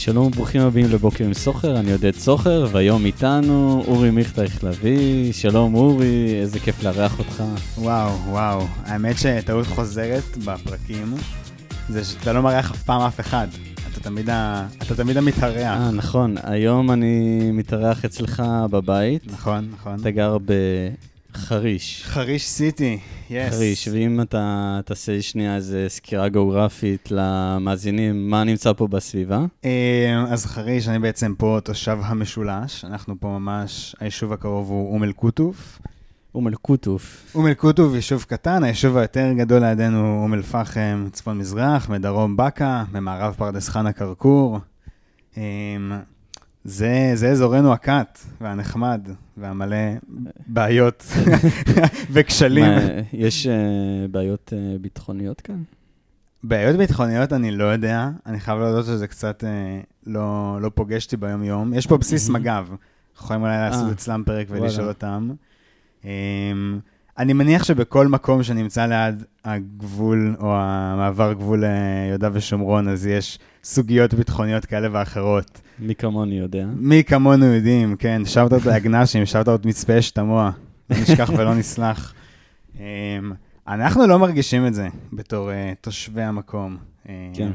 שלום וברוכים הבאים לבוקר עם סוחר, אני עודד סוחר, והיום איתנו אורי מיכטייך לביא. שלום אורי, איזה כיף לארח אותך. וואו, וואו. האמת שטעות חוזרת בפרקים, זה שאתה לא מארח אף פעם אף אחד. אתה תמיד, ה... אתה תמיד המתארח. אה, נכון, היום אני מתארח אצלך בבית. נכון, נכון. אתה גר בחריש. חריש סיטי, יס. חריש, ואם אתה תעשה שנייה איזה סקירה גיאוגרפית למאזינים, מה נמצא פה בסביבה? אה, אז חריש, אני בעצם פה תושב המשולש. אנחנו פה ממש, היישוב הקרוב הוא אום אל-קוטוף. אום אל-קוטוף. אום אל-קוטוף יישוב קטן, היישוב היותר גדול לידינו הוא אום אל-פחם, צפון מזרח, מדרום באקה, ממערב פרדס חנה כרכור. זה, זה אזורנו הקט והנחמד והמלא בעיות וכשלים. מה, יש אה, בעיות אה, ביטחוניות כאן? בעיות ביטחוניות אני לא יודע, אני חייב להודות שזה קצת אה, לא, לא פוגש אותי ביום-יום. יש פה בסיס. מג"ב, אנחנו יכולים אולי לעשות אצלם פרק. ולשאול אותם. אמ, אני מניח שבכל מקום שנמצא ליד הגבול, או המעבר גבול אה, יהודה ושומרון, אז יש סוגיות ביטחוניות כאלה ואחרות. מי כמוני יודע. מי כמונו יודעים, כן, שאוטות לאגנשים, שאוטות מצפה אש תמוה, לא נשכח ולא נסלח. אמ, אנחנו לא מרגישים את זה בתור אה, תושבי המקום. אמ, כן.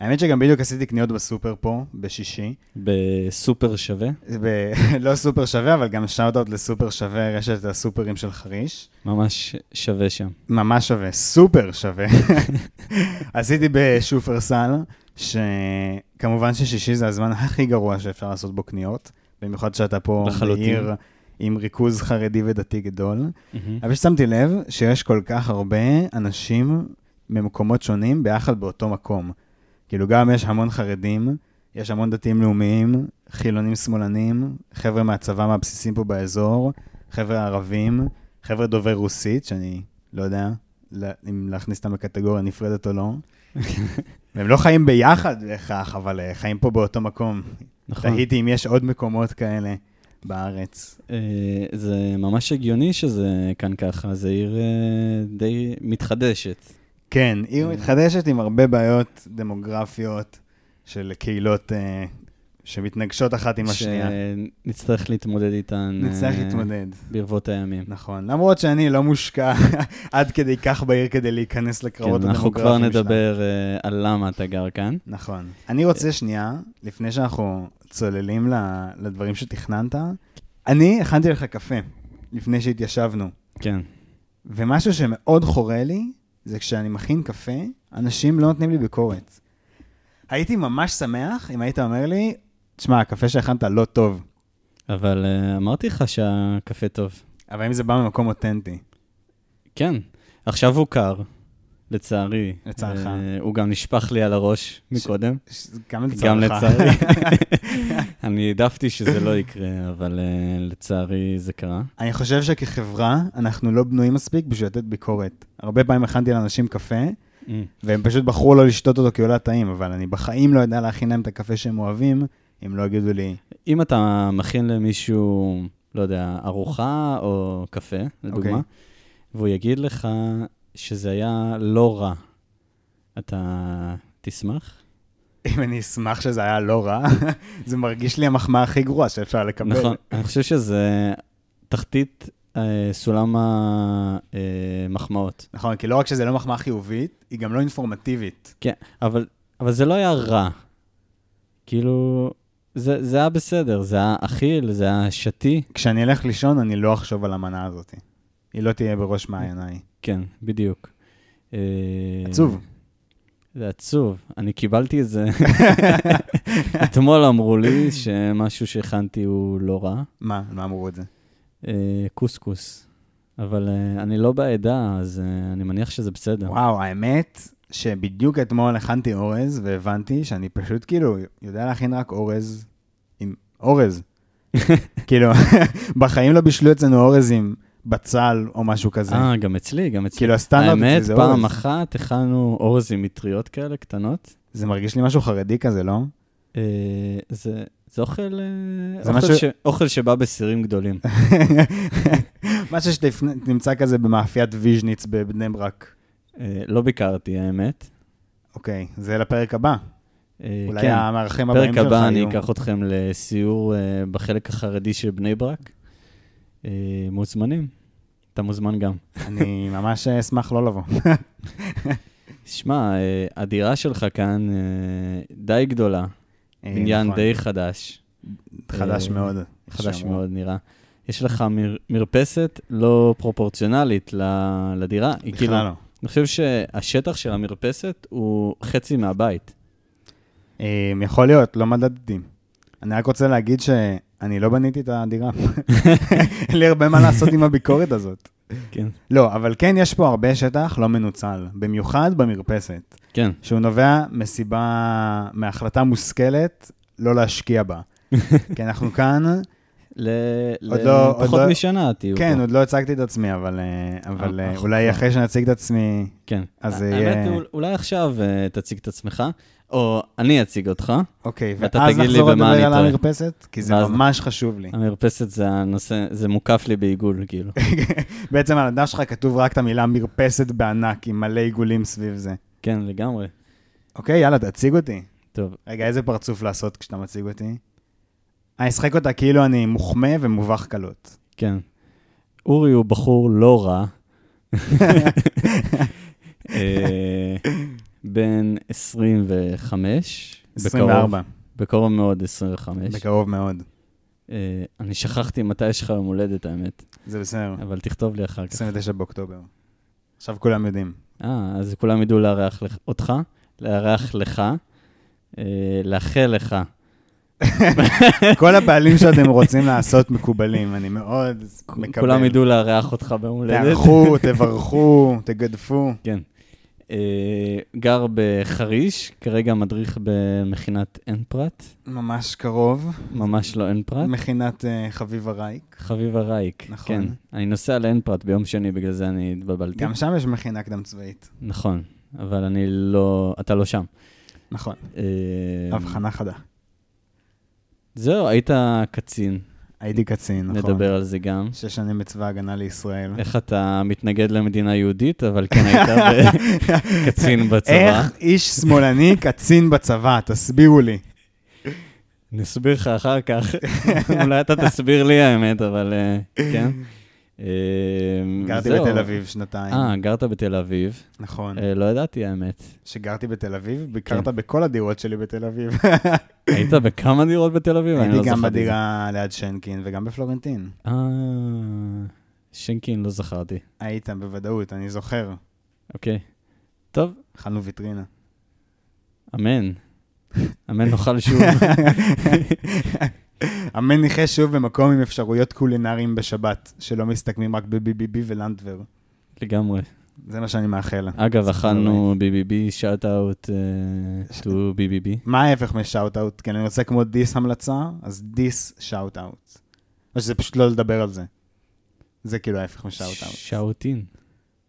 האמת שגם בדיוק עשיתי קניות בסופר פה, בשישי. בסופר שווה? ב- לא סופר שווה, אבל גם שאוטות לסופר שווה, רשת הסופרים של חריש. ממש שווה שם. ממש שווה, סופר שווה. עשיתי בשופרסל, שכמובן ששישי זה הזמן הכי גרוע שאפשר לעשות בו קניות, במיוחד שאתה פה לחלוטין. בעיר עם ריכוז חרדי ודתי גדול. אבל שמתי לב שיש כל כך הרבה אנשים ממקומות שונים ביחד באותו מקום. כאילו גם יש המון חרדים, יש המון דתיים לאומיים, חילונים שמאלנים, חבר'ה מהצבא מהבסיסים פה באזור, חבר'ה ערבים, חבר'ה דובר רוסית, שאני לא יודע אם להכניס אותם בקטגוריה נפרדת או לא. והם לא חיים ביחד בהכרח, אבל אה, חיים פה באותו מקום. נכון. תהיתי אם יש עוד מקומות כאלה בארץ. אה, זה ממש הגיוני שזה כאן ככה, זה עיר אה, די מתחדשת. כן, עיר אה. מתחדשת עם הרבה בעיות דמוגרפיות של קהילות אה, שמתנגשות אחת עם השנייה. שנצטרך להתמודד איתן נצטרך אה, להתמודד. ברבות הימים. נכון, למרות שאני לא מושקע עד כדי כך בעיר כדי להיכנס כן, לקרבות אנחנו כבר הדמוגרפיים. נדבר אה, על למה אתה גר כאן. נכון. אני רוצה שנייה, לפני שאנחנו צוללים לדברים שתכננת, אני הכנתי לך קפה לפני שהתיישבנו, כן. ומשהו שמאוד חורה לי, זה כשאני מכין קפה, אנשים לא נותנים לי ביקורת. הייתי ממש שמח אם היית אומר לי, תשמע, הקפה שהכנת לא טוב, אבל אה, אמרתי לך שהקפה טוב. אבל אם זה בא ממקום אותנטי. כן. עכשיו הוא קר, לצערי. לצערך. אה, הוא גם נשפך לי על הראש מקודם. ש- גם לצערך. גם לצערי. אני העדפתי שזה לא יקרה, אבל אה, לצערי זה קרה. אני חושב שכחברה, אנחנו לא בנויים מספיק בשביל לתת ביקורת. הרבה פעמים הכנתי לאנשים קפה, אה, והם פשוט בחרו לא לשתות אותו כי הוא לא טעים, אבל אני בחיים לא יודע להכין להם את הקפה שהם אוהבים, אם לא יגידו לי, אם אתה מכין למישהו, לא יודע, ארוחה או קפה, לדוגמה, אוקיי. והוא יגיד לך שזה היה לא רע, אתה תשמח? אם אני אשמח שזה היה לא רע, זה מרגיש לי המחמאה הכי גרועה שאפשר לקבל. נכון, אני חושב שזה תחתית אה, סולם המחמאות. נכון, כי לא רק שזה לא מחמאה חיובית, היא גם לא אינפורמטיבית. כן, אבל, אבל זה לא היה רע. כאילו, זה, זה היה בסדר, זה היה אכיל, זה היה שתי. כשאני אלך לישון, אני לא אחשוב על המנה הזאת. היא לא תהיה בראש מעייניי. כן, בדיוק. אה, עצוב. זה עצוב. אני קיבלתי את זה. אתמול אמרו לי שמשהו שהכנתי הוא לא רע. מה? מה אמרו את זה? אה, קוסקוס. אבל אה, אני לא בעדה, אז אני מניח שזה בסדר. וואו, האמת שבדיוק אתמול הכנתי אורז, והבנתי שאני פשוט כאילו יודע להכין רק אורז עם אורז. כאילו, בחיים לא בישלו אצלנו אורז עם בצל או משהו כזה. אה, גם אצלי, גם אצלי. כאילו, הסטנדרט אצלי האמת, זה פעם אורז. אחת הכנו אורז עם מטריות כאלה קטנות. זה מרגיש לי משהו חרדי כזה, לא? אה, זה, זה אוכל, אה, זה אוכל, משהו- ש, אוכל שבא בסירים גדולים. משהו שתמצא כזה במאפיית ויז'ניץ בבני ברק. אה, לא ביקרתי, האמת. אוקיי, זה לפרק הבא. אה, אולי כן, המארחים הבאים פרק שלך הבא אני יהיו... אקח אתכם לסיור אה, בחלק החרדי של בני ברק. אה, מוזמנים. אתה מוזמן גם. אני ממש אשמח לא לבוא. שמע, אה, הדירה שלך כאן אה, די גדולה, בניין נכון. די חדש. חדש מאוד. חדש. מאוד נראה. יש לך מר, מרפסת לא פרופורציונלית לדירה. היא כאילו, בכלל לא. אני חושב שהשטח של המרפסת הוא חצי מהבית. יכול להיות, לא מדדתי. אני רק רוצה להגיד שאני לא בניתי את הדירה. אין לי הרבה מה לעשות עם הביקורת הזאת. כן. לא, אבל כן יש פה הרבה שטח לא מנוצל, במיוחד במרפסת, כן, שהוא נובע מסיבה, מהחלטה מושכלת לא להשקיע בה. כי אנחנו כאן, ל... עוד לא- עוד לפחות לא- משנה תהיו כן, פה. עוד לא הצגתי את עצמי, אבל, אה, אבל אה, אה, אולי. אחרי שנציג את עצמי, כן. אז האמת, יהיה- אול- אולי עכשיו תציג את עצמך, או אני אציג אותך. אוקיי, ואז נחזור לדבר על. המרפסת, כי זה ואז- ממש חשוב לי. המרפסת זה הנושא, זה מוקף לי בעיגול, כאילו. בעצם על הדף שלך כתוב רק את המילה מרפסת בענק, עם מלא עיגולים סביב זה. כן, לגמרי. אוקיי, יאללה, תציג אותי. טוב, רגע, איזה פרצוף לעשות כשאתה מציג אותי? אני אשחק אותה כאילו אני מוחמא ומובך קלות. כן. אורי הוא בחור לא רע. בן 25. בקרוב- 24, בקרוב מאוד 25. בקרוב מאוד. אה, אני שכחתי מתי יש לך יום הולדת, האמת, זה בסדר. אבל תכתוב לי אחר כך. 29 באוקטובר. עכשיו כולם יודעים. אה, אז כולם ידעו לארח לך- אותך, לארח לך, אה, לאחל לך. כל הפעלים שאתם רוצים לעשות מקובלים, אני מאוד מקבל. כולם ידעו לארח אותך ביום הולדת. תערכו, תברכו, תגדפו. כן. אה, גר בחריש, כרגע מדריך במכינת עין פרת, ממש קרוב, ממש לא עין פרת. מכינת אה, חביב הרייק. חביב הרייק. נכון. כן. אני נוסע לעין פרת ביום שני, בגלל זה אני התבלבלתי. גם שם יש מכינה קדם צבאית. נכון, אבל אני לא... אתה לא שם. נכון, אה, הבחנה חדה. זהו, היית קצין, הייתי קצין, נכון. נדבר על זה גם. שש שנים בצבא ההגנה לישראל. איך אתה מתנגד למדינה יהודית, אבל כן היית קצין בצבא. איך איש שמאלני קצין בצבא? תסבירו לי. אני אסביר לך אחר כך. אולי אתה תסביר לי האמת, אבל אה, כן. אה, גרתי זהו. בתל אביב שנתיים. אה, גרת בתל אביב. נכון. אה, לא ידעתי האמת. שגרתי בתל אביב, ביקרת כן. בכל הדירות שלי בתל אביב. היית בכמה דירות בתל אביב? הייתי לא גם. בדירה ליד שנקין וגם בפלורנטין. אה, שנקין, לא זכרתי. היית, בוודאות, אני זוכר. אוקיי. טוב, אכלנו ויטרינה. אמן. אמן נאכל שוב. אמן נחיה שוב במקום עם אפשרויות קולינריים בשבת, שלא מסתכמים רק ב BBB ולנדוור. לגמרי. זה מה שאני מאחל. אגב, זה אכלנו BBB, shout out to BBB. מה ההפך מ shout-out? כי אני רוצה כמו dis המלצה, אז dis shout-out. או שזה פשוט לא לדבר על זה. זה כאילו ההפך מ shout-out. shout-in.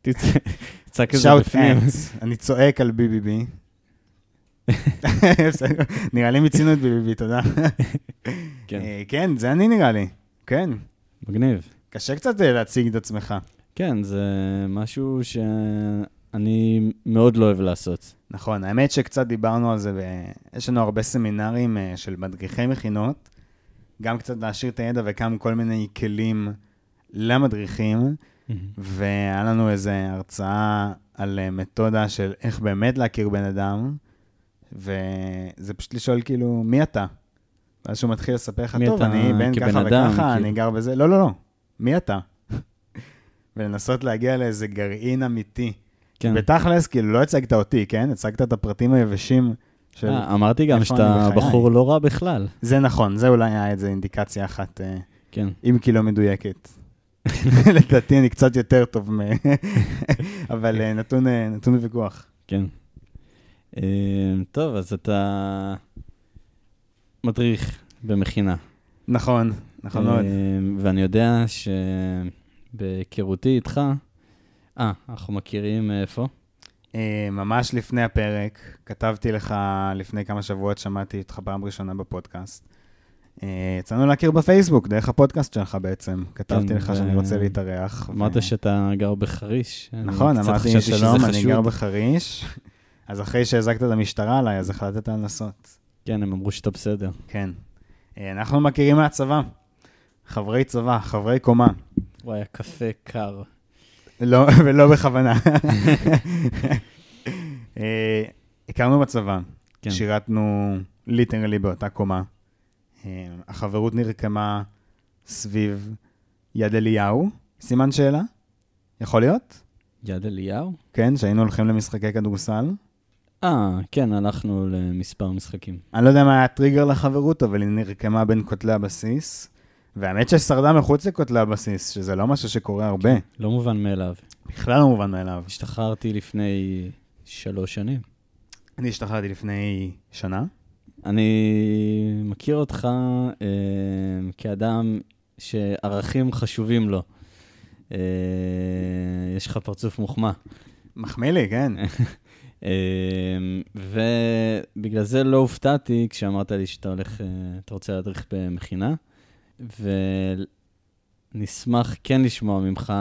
תצא, תצעק את זה בפנים. אאוט. אני צועק על ביביבי. נראה לי מיצינו את ביביבי, תודה. כן, אה, כן, זה אני נראה לי. כן. מגניב. קשה קצת אה, להציג את עצמך. כן, זה משהו שאני מאוד לא אוהב לעשות. נכון, האמת שקצת דיברנו על זה, ויש לנו הרבה סמינרים אה, של מדריכי מכינות, גם קצת להשאיר את הידע וגם כל מיני כלים למדריכים, והיה לנו איזו הרצאה על מתודה של איך באמת להכיר בן אדם, וזה פשוט לשאול כאילו, מי אתה? ואז שהוא מתחיל לספר לך, טוב, אני בן ככה אדם, וככה, כאילו." אני גר בזה, לא, לא, לא, מי אתה? ולנסות להגיע לאיזה גרעין אמיתי. כן. בתכלס, כאילו, לא הצגת אותי, כן? הצגת את הפרטים היבשים של... אה, אמרתי גם שאתה. בחור לא רע בכלל. זה נכון, זה אולי היה איזה אינדיקציה אחת, אה, כן. אם כי לא מדויקת. לדעתי אני קצת יותר טוב מ... אבל אה, נתון אה, נתון לוויכוח. כן. אה, טוב, אז אתה מדריך במכינה. נכון, נכון מאוד. אה, ואני יודע שבהיכרותי איתך, אה, אנחנו מכירים איפה? אה, ממש לפני הפרק, כתבתי לך לפני כמה שבועות, שמעתי אותך פעם ראשונה בפודקאסט. אה, יצאנו להכיר בפייסבוק, דרך הפודקאסט שלך בעצם. כתבתי כן, לך שאני רוצה להתארח. אמרת שאתה גר בחריש. נכון, אמרתי שלום, אני. גר בחריש. אז אחרי שהזקת את המשטרה עליי, אז החלטת לנסות. כן, הם אמרו שאתה בסדר. כן. אה, אנחנו מכירים מהצבא. חברי צבא, חברי קומה. וואי, הקפה קר. לא, ולא בכוונה. אה, הכרנו בצבא, כן. שירתנו ליטרלי באותה קומה. אה, החברות נרקמה סביב יד אליהו, סימן שאלה? יכול להיות? יד אליהו? כן, שהיינו הולכים למשחקי כדורסל. אה, כן, הלכנו למספר משחקים. אני לא יודע מה היה הטריגר לחברות, אבל היא נרקמה בין כותלי הבסיס. והאמת ששרדה מחוץ לכותלי הבסיס, שזה לא משהו שקורה הרבה. לא מובן מאליו. בכלל לא מובן מאליו. השתחררתי לפני שלוש שנים. אני השתחררתי לפני שנה. אני מכיר אותך אה, כאדם שערכים חשובים לו. אה, יש לך פרצוף מוחמא. מחמיא לי, כן. אה, ובגלל זה לא הופתעתי כשאמרת לי שאתה הולך, אה, אתה רוצה להדריך במכינה, ונשמח כן לשמוע ממך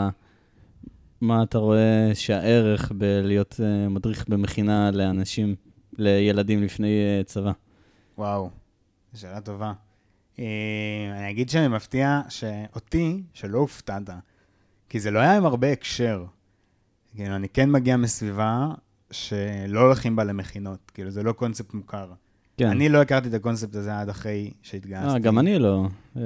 מה אתה רואה שהערך בלהיות אה, מדריך במכינה לאנשים, לילדים לפני אה, צבא. וואו, שאלה טובה. אני אגיד שאני מפתיע שאותי, שלא הופתעת, כי זה לא היה עם הרבה הקשר. כאילו, אני כן מגיע מסביבה שלא הולכים בה למכינות, כאילו, זה לא קונספט מוכר. כן. אני לא הכרתי את הקונספט הזה עד אחרי שהתגייסתי. אה, גם אני לא. אה,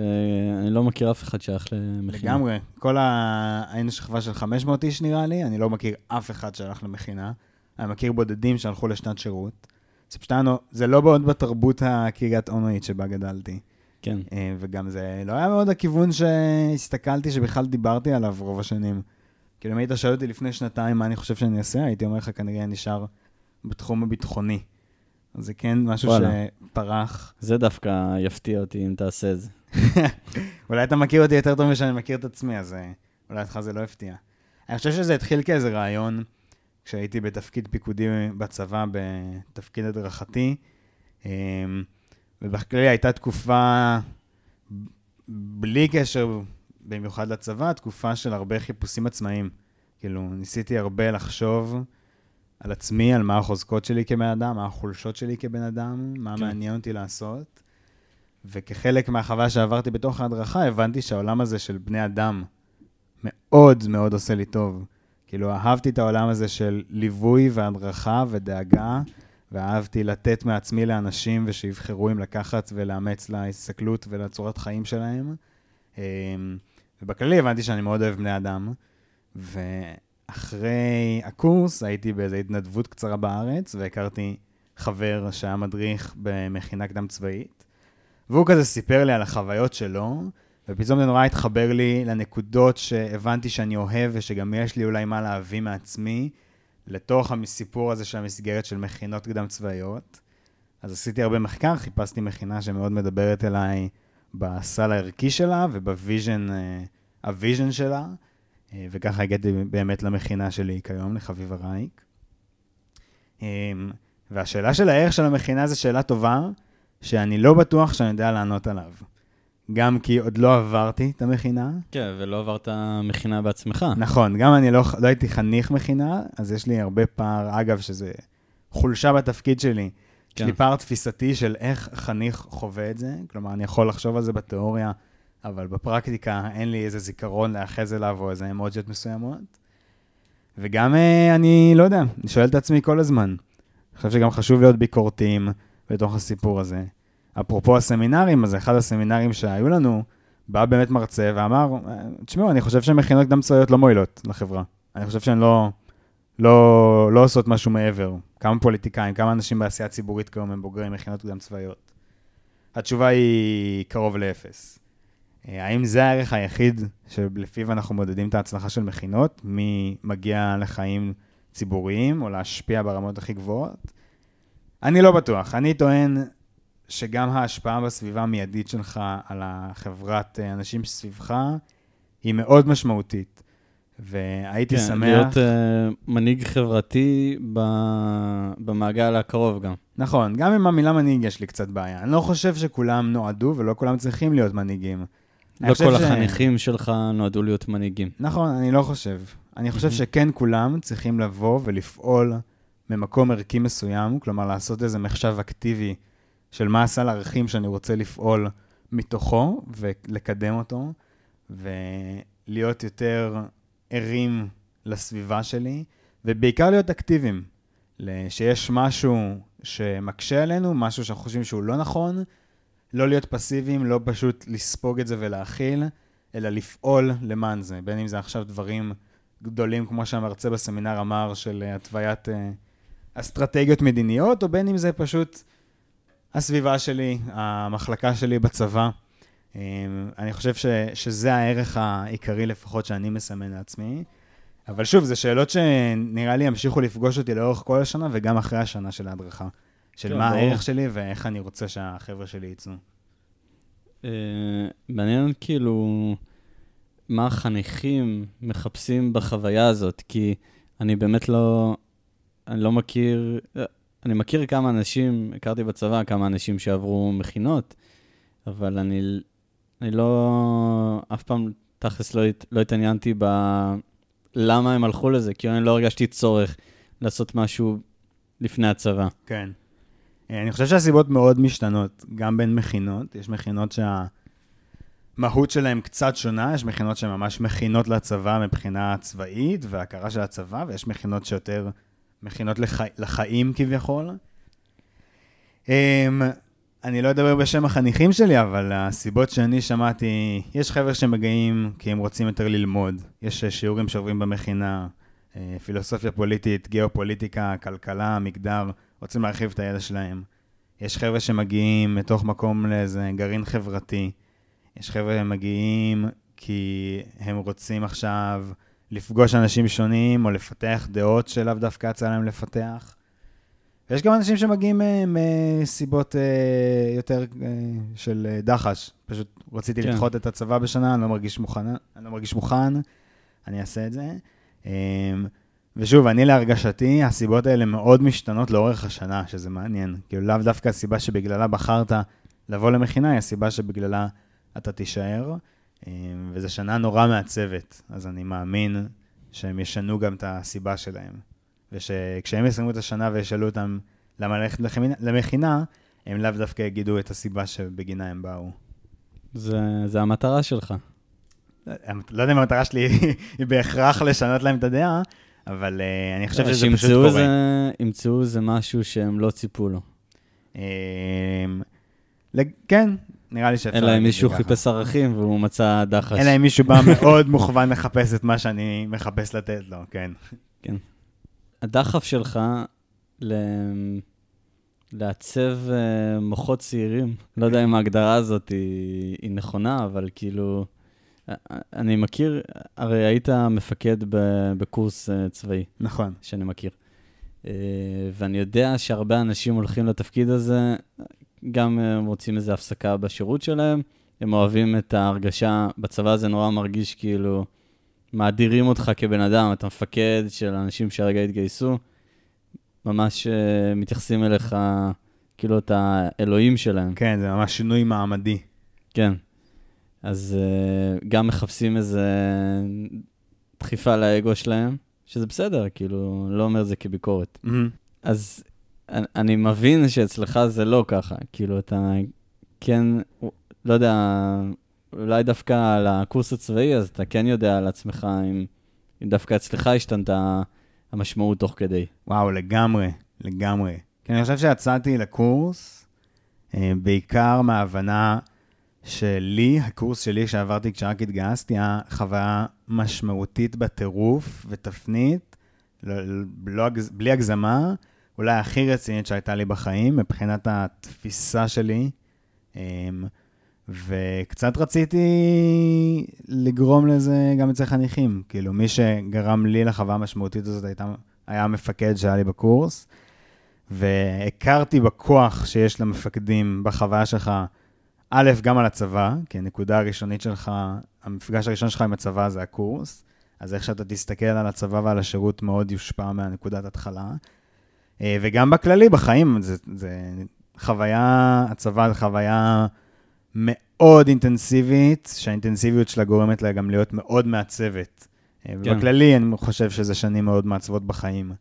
אני לא מכיר אף אחד שייך למכינה. לגמרי. כל ה... היינו שכבה של 500 איש נראה לי, אני לא מכיר אף אחד שהלך למכינה. אני מכיר בודדים שהלכו לשנת שירות. זה פשוט היה, זה לא מאוד בתרבות הקריית אונואית שבה גדלתי. כן. אה, וגם זה לא היה מאוד הכיוון שהסתכלתי, שבכלל דיברתי עליו רוב השנים. כאילו, אם היית שואל אותי לפני שנתיים מה אני חושב שאני אעשה, הייתי אומר לך, כנראה אני נשאר בתחום הביטחוני. אז זה כן משהו וואלה. שפרח. זה דווקא יפתיע אותי אם תעשה את זה. אולי אתה מכיר אותי יותר טוב משאני מכיר את עצמי, אז אה, אולי אותך זה לא הפתיע. אני חושב שזה התחיל כאיזה רעיון, כשהייתי בתפקיד פיקודי בצבא, בתפקיד הדרכתי, אה, ובכללי הייתה תקופה, בלי קשר במיוחד לצבא, תקופה של הרבה חיפושים עצמאיים. כאילו, ניסיתי הרבה לחשוב על עצמי, על מה החוזקות שלי כבן אדם, מה החולשות שלי כבן אדם, מה כן. מעניין אותי לעשות. וכחלק מהחוויה שעברתי בתוך ההדרכה, הבנתי שהעולם הזה של בני אדם מאוד מאוד עושה לי טוב. כאילו, אהבתי את העולם הזה של ליווי והדרכה ודאגה, ואהבתי לתת מעצמי לאנשים ושיבחרו אם לקחת ולאמץ להסתכלות ולצורת חיים שלהם. ובכללי הבנתי שאני מאוד אוהב בני אדם, ואחרי הקורס הייתי באיזו התנדבות קצרה בארץ, והכרתי חבר שהיה מדריך במכינה קדם צבאית, והוא כזה סיפר לי על החוויות שלו, ופתאום זה נורא התחבר לי לנקודות שהבנתי שאני אוהב, ושגם יש לי אולי מה להביא מעצמי לתוך הסיפור הזה של המסגרת של מכינות קדם צבאיות. אז עשיתי הרבה מחקר, חיפשתי מכינה שמאוד מדברת אליי בסל הערכי שלה וב vision, אה, ה vision שלה, אה, וככה הגעתי באמת למכינה שלי כיום, לחביבה רייק. אה, והשאלה של הערך של המכינה זו שאלה טובה, שאני לא בטוח שאני יודע לענות עליו. גם כי עוד לא עברתי את המכינה. כן, ולא עברת מכינה בעצמך. נכון, גם אני לא, לא הייתי חניך מכינה, אז יש לי הרבה פער, אגב, שזה חולשה בתפקיד שלי. יש כן. לי פער תפיסתי של איך חניך חווה את זה, כלומר, אני יכול לחשוב על זה בתיאוריה, אבל בפרקטיקה אין לי איזה זיכרון לאחז אליו או איזה אמוציות מסוימות. וגם אה, אני, לא יודע, אני שואל את עצמי כל הזמן. אני חושב שגם חשוב להיות ביקורתיים בתוך הסיפור הזה. אפרופו הסמינרים, אז אחד הסמינרים שהיו לנו, בא באמת מרצה ואמר, "אה, תשמעו, אני חושב שמכינות קדם צבאיות לא מועילות לחברה. אני חושב שהן לא, לא, לא עושות משהו מעבר. כמה פוליטיקאים, כמה אנשים בעשייה ציבורית כיום הם בוגרי מכינות קדם צבאיות. התשובה היא קרוב לאפס. אה, האם זה הערך היחיד שלפיו אנחנו מודדים את ההצלחה של מכינות? מי מגיע לחיים ציבוריים או להשפיע ברמות הכי גבוהות? אני לא בטוח. אני טוען שגם ההשפעה בסביבה המיידית שלך על החברת אה, אנשים שסביבך היא מאוד משמעותית. והייתי כן, שמח... להיות uh, מנהיג חברתי ב... במעגל הקרוב גם. נכון, גם עם המילה מנהיג יש לי קצת בעיה. אני לא חושב שכולם נועדו ולא כולם צריכים להיות מנהיגים. לא חושב כל ש- החניכים שלך נועדו להיות מנהיגים. נכון, אני לא חושב. אני חושב מהמם. שכן כולם צריכים לבוא ולפעול ממקום ערכי מסוים, כלומר לעשות איזה מחשב אקטיבי של מה הסל ערכים שאני רוצה לפעול מתוכו ולקדם אותו, ולהיות יותר ערים לסביבה שלי, ובעיקר להיות אקטיביים. שיש משהו שמקשה עלינו, משהו שאנחנו חושבים שהוא לא נכון, לא להיות פסיביים, לא פשוט לספוג את זה ולהכיל, אלא לפעול למען זה. בין אם זה עכשיו דברים גדולים, כמו שהמרצה בסמינר אמר, של התוויית uh, אסטרטגיות מדיניות, או בין אם זה פשוט הסביבה שלי, המחלקה שלי בצבא. Um, אני חושב ש, שזה הערך העיקרי לפחות שאני מסמן לעצמי. אבל שוב, זה שאלות שנראה לי ימשיכו לפגוש אותי לאורך כל השנה וגם אחרי השנה של ההדרכה. של כן, מה הערך שלי ואיך אני רוצה שהחבר'ה שלי יצאו. אה, מעניין כאילו מה החניכים מחפשים בחוויה הזאת, כי אני באמת לא, אני לא מכיר, אני מכיר כמה אנשים, הכרתי בצבא כמה אנשים שעברו מכינות, אבל אני, אני לא, אף פעם תכלס לא, לא התעניינתי ב... למה הם הלכו לזה, כי אני לא הרגשתי צורך לעשות משהו לפני הצבא. כן. אני חושב שהסיבות מאוד משתנות, גם בין מכינות. יש מכינות שהמהות שלהן קצת שונה, יש מכינות שהן ממש מכינות לצבא מבחינה צבאית והכרה של הצבא, ויש מכינות שיותר מכינות לח... לחיים כביכול. אני לא אדבר בשם החניכים שלי, אבל הסיבות שאני שמעתי, יש חבר'ה שמגיעים כי הם רוצים יותר ללמוד. יש שיעורים שעוברים במכינה, אה, פילוסופיה פוליטית, גיאופוליטיקה, כלכלה, מגדר. רוצים להרחיב את הידע שלהם. יש חבר'ה שמגיעים מתוך מקום לאיזה גרעין חברתי. יש חבר'ה שמגיעים כי הם רוצים עכשיו לפגוש אנשים שונים או לפתח דעות שלאו דווקא יצא להם לפתח. ויש גם אנשים שמגיעים אה, מסיבות אה, יותר אה, של דחש. פשוט רציתי כן. לדחות את הצבא בשנה, אני לא מרגיש מוכן, אני לא מרגיש מוכן, אני אעשה את זה. ושוב, אני להרגשתי, הסיבות האלה מאוד משתנות לאורך השנה, שזה מעניין. כאילו, לאו דווקא הסיבה שבגללה בחרת לבוא למכינה, היא הסיבה שבגללה אתה תישאר. וזו שנה נורא מעצבת, אז אני מאמין שהם ישנו גם את הסיבה שלהם. ושכשהם יסיימו את השנה וישאלו אותם למה ללכת למכינה, הם לאו דווקא יגידו את הסיבה שבגינה הם באו. זה, זה המטרה שלך. לא יודע אם המטרה שלי היא בהכרח לשנות להם את הדעה, אבל uh, אני חושב שזה פשוט קורה. זה, ימצאו איזה משהו שהם לא ציפו לו. Uh, כן, נראה לי שאפשר אלא אם מישהו חיפש ערכים והוא מצא דחש. אלא אם מישהו בא מאוד מוכוון לחפש את מה שאני מחפש לתת לו, כן. כן. הדחף שלך ל... לעצב uh, מוחות צעירים, לא יודע אם ההגדרה הזאת היא, היא נכונה, אבל כאילו... אני מכיר, הרי היית מפקד בקורס אה, צבאי. נכון. שאני מכיר. אה, ואני יודע שהרבה אנשים הולכים לתפקיד הזה, גם הם רוצים איזו הפסקה בשירות שלהם, הם אוהבים את ההרגשה, בצבא זה נורא מרגיש כאילו, מאדירים אותך כבן אדם, אתה מפקד של אנשים שהרגע התגייסו, ממש אה, מתייחסים אליך כאילו אתה האלוהים שלהם. כן, זה ממש שינוי מעמדי. כן. אז uh, גם מחפשים איזה דחיפה לאגו שלהם, שזה בסדר, כאילו, לא אומר זה כביקורת. Mm-hmm. אז אני, אני מבין שאצלך זה לא ככה, כאילו, אתה כן, לא יודע, אולי דווקא על הקורס הצבאי, אז אתה כן יודע על עצמך אם, אם דווקא אצלך השתנתה המשמעות תוך כדי. וואו, לגמרי, לגמרי. כי אני חושב שיצאתי לקורס אה, בעיקר מההבנה שלי, הקורס שלי שעברתי כשרק התגייסתי, היה חוויה משמעותית בטירוף ותפנית, לא, לא, בלי הגזמה, אולי הכי רצינית שהייתה לי בחיים, מבחינת התפיסה שלי. אמ, וקצת רציתי לגרום לזה גם אצל חניכים. כאילו, מי שגרם לי לחוויה המשמעותית הזאת הייתה, היה המפקד שהיה לי בקורס, והכרתי בכוח שיש למפקדים בחוויה שלך א', גם על הצבא, כי הנקודה הראשונית שלך, המפגש הראשון שלך עם הצבא זה הקורס, אז איך שאתה תסתכל על הצבא ועל השירות מאוד יושפע מהנקודת התחלה. אה, וגם בכללי, בחיים, זה, זה חוויה, הצבא זה חוויה מאוד אינטנסיבית, שהאינטנסיביות שלה גורמת לה גם להיות מאוד מעצבת. אה, כן. ובכללי, אני חושב שזה שנים מאוד מעצבות בחיים.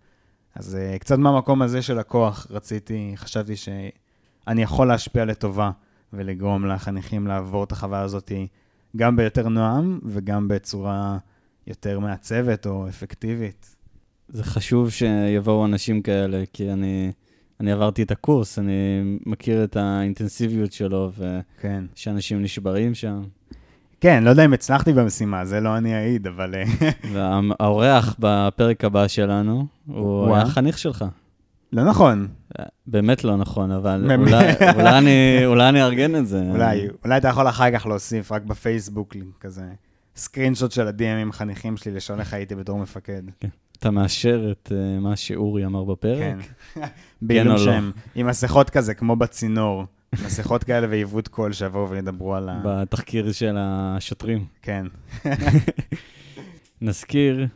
אז uh, קצת מהמקום הזה של הכוח רציתי, חשבתי שאני יכול להשפיע לטובה ולגרום לחניכים לעבור את החוויה הזאת גם ביותר נועם וגם בצורה יותר מעצבת או אפקטיבית. זה חשוב שיבואו אנשים כאלה, כי אני, אני עברתי את הקורס, אני מכיר את האינטנסיביות שלו, כן. ושאנשים נשברים שם. כן, לא יודע אם הצלחתי במשימה, זה לא אני אעיד, אבל... אה, והאורח בפרק הבא שלנו, הוא. היה חניך שלך. לא נכון. באמת לא נכון, אבל. אולי, אולי, אני, אולי אני אארגן את זה. אולי, אולי אתה יכול אחר כך להוסיף רק בפייסבוק כזה סקרין שוט של ה-DM עם חניכים שלי, לשאול איך הייתי בתור מפקד. אתה מאשר את uh, מה שאורי אמר בפרק? כן. כן בעילום או לא? שם, עם מסכות כזה, כמו בצינור. מסכות כאלה ועיוות קול שיבואו וידברו על ה... בתחקיר של השוטרים. כן. נזכיר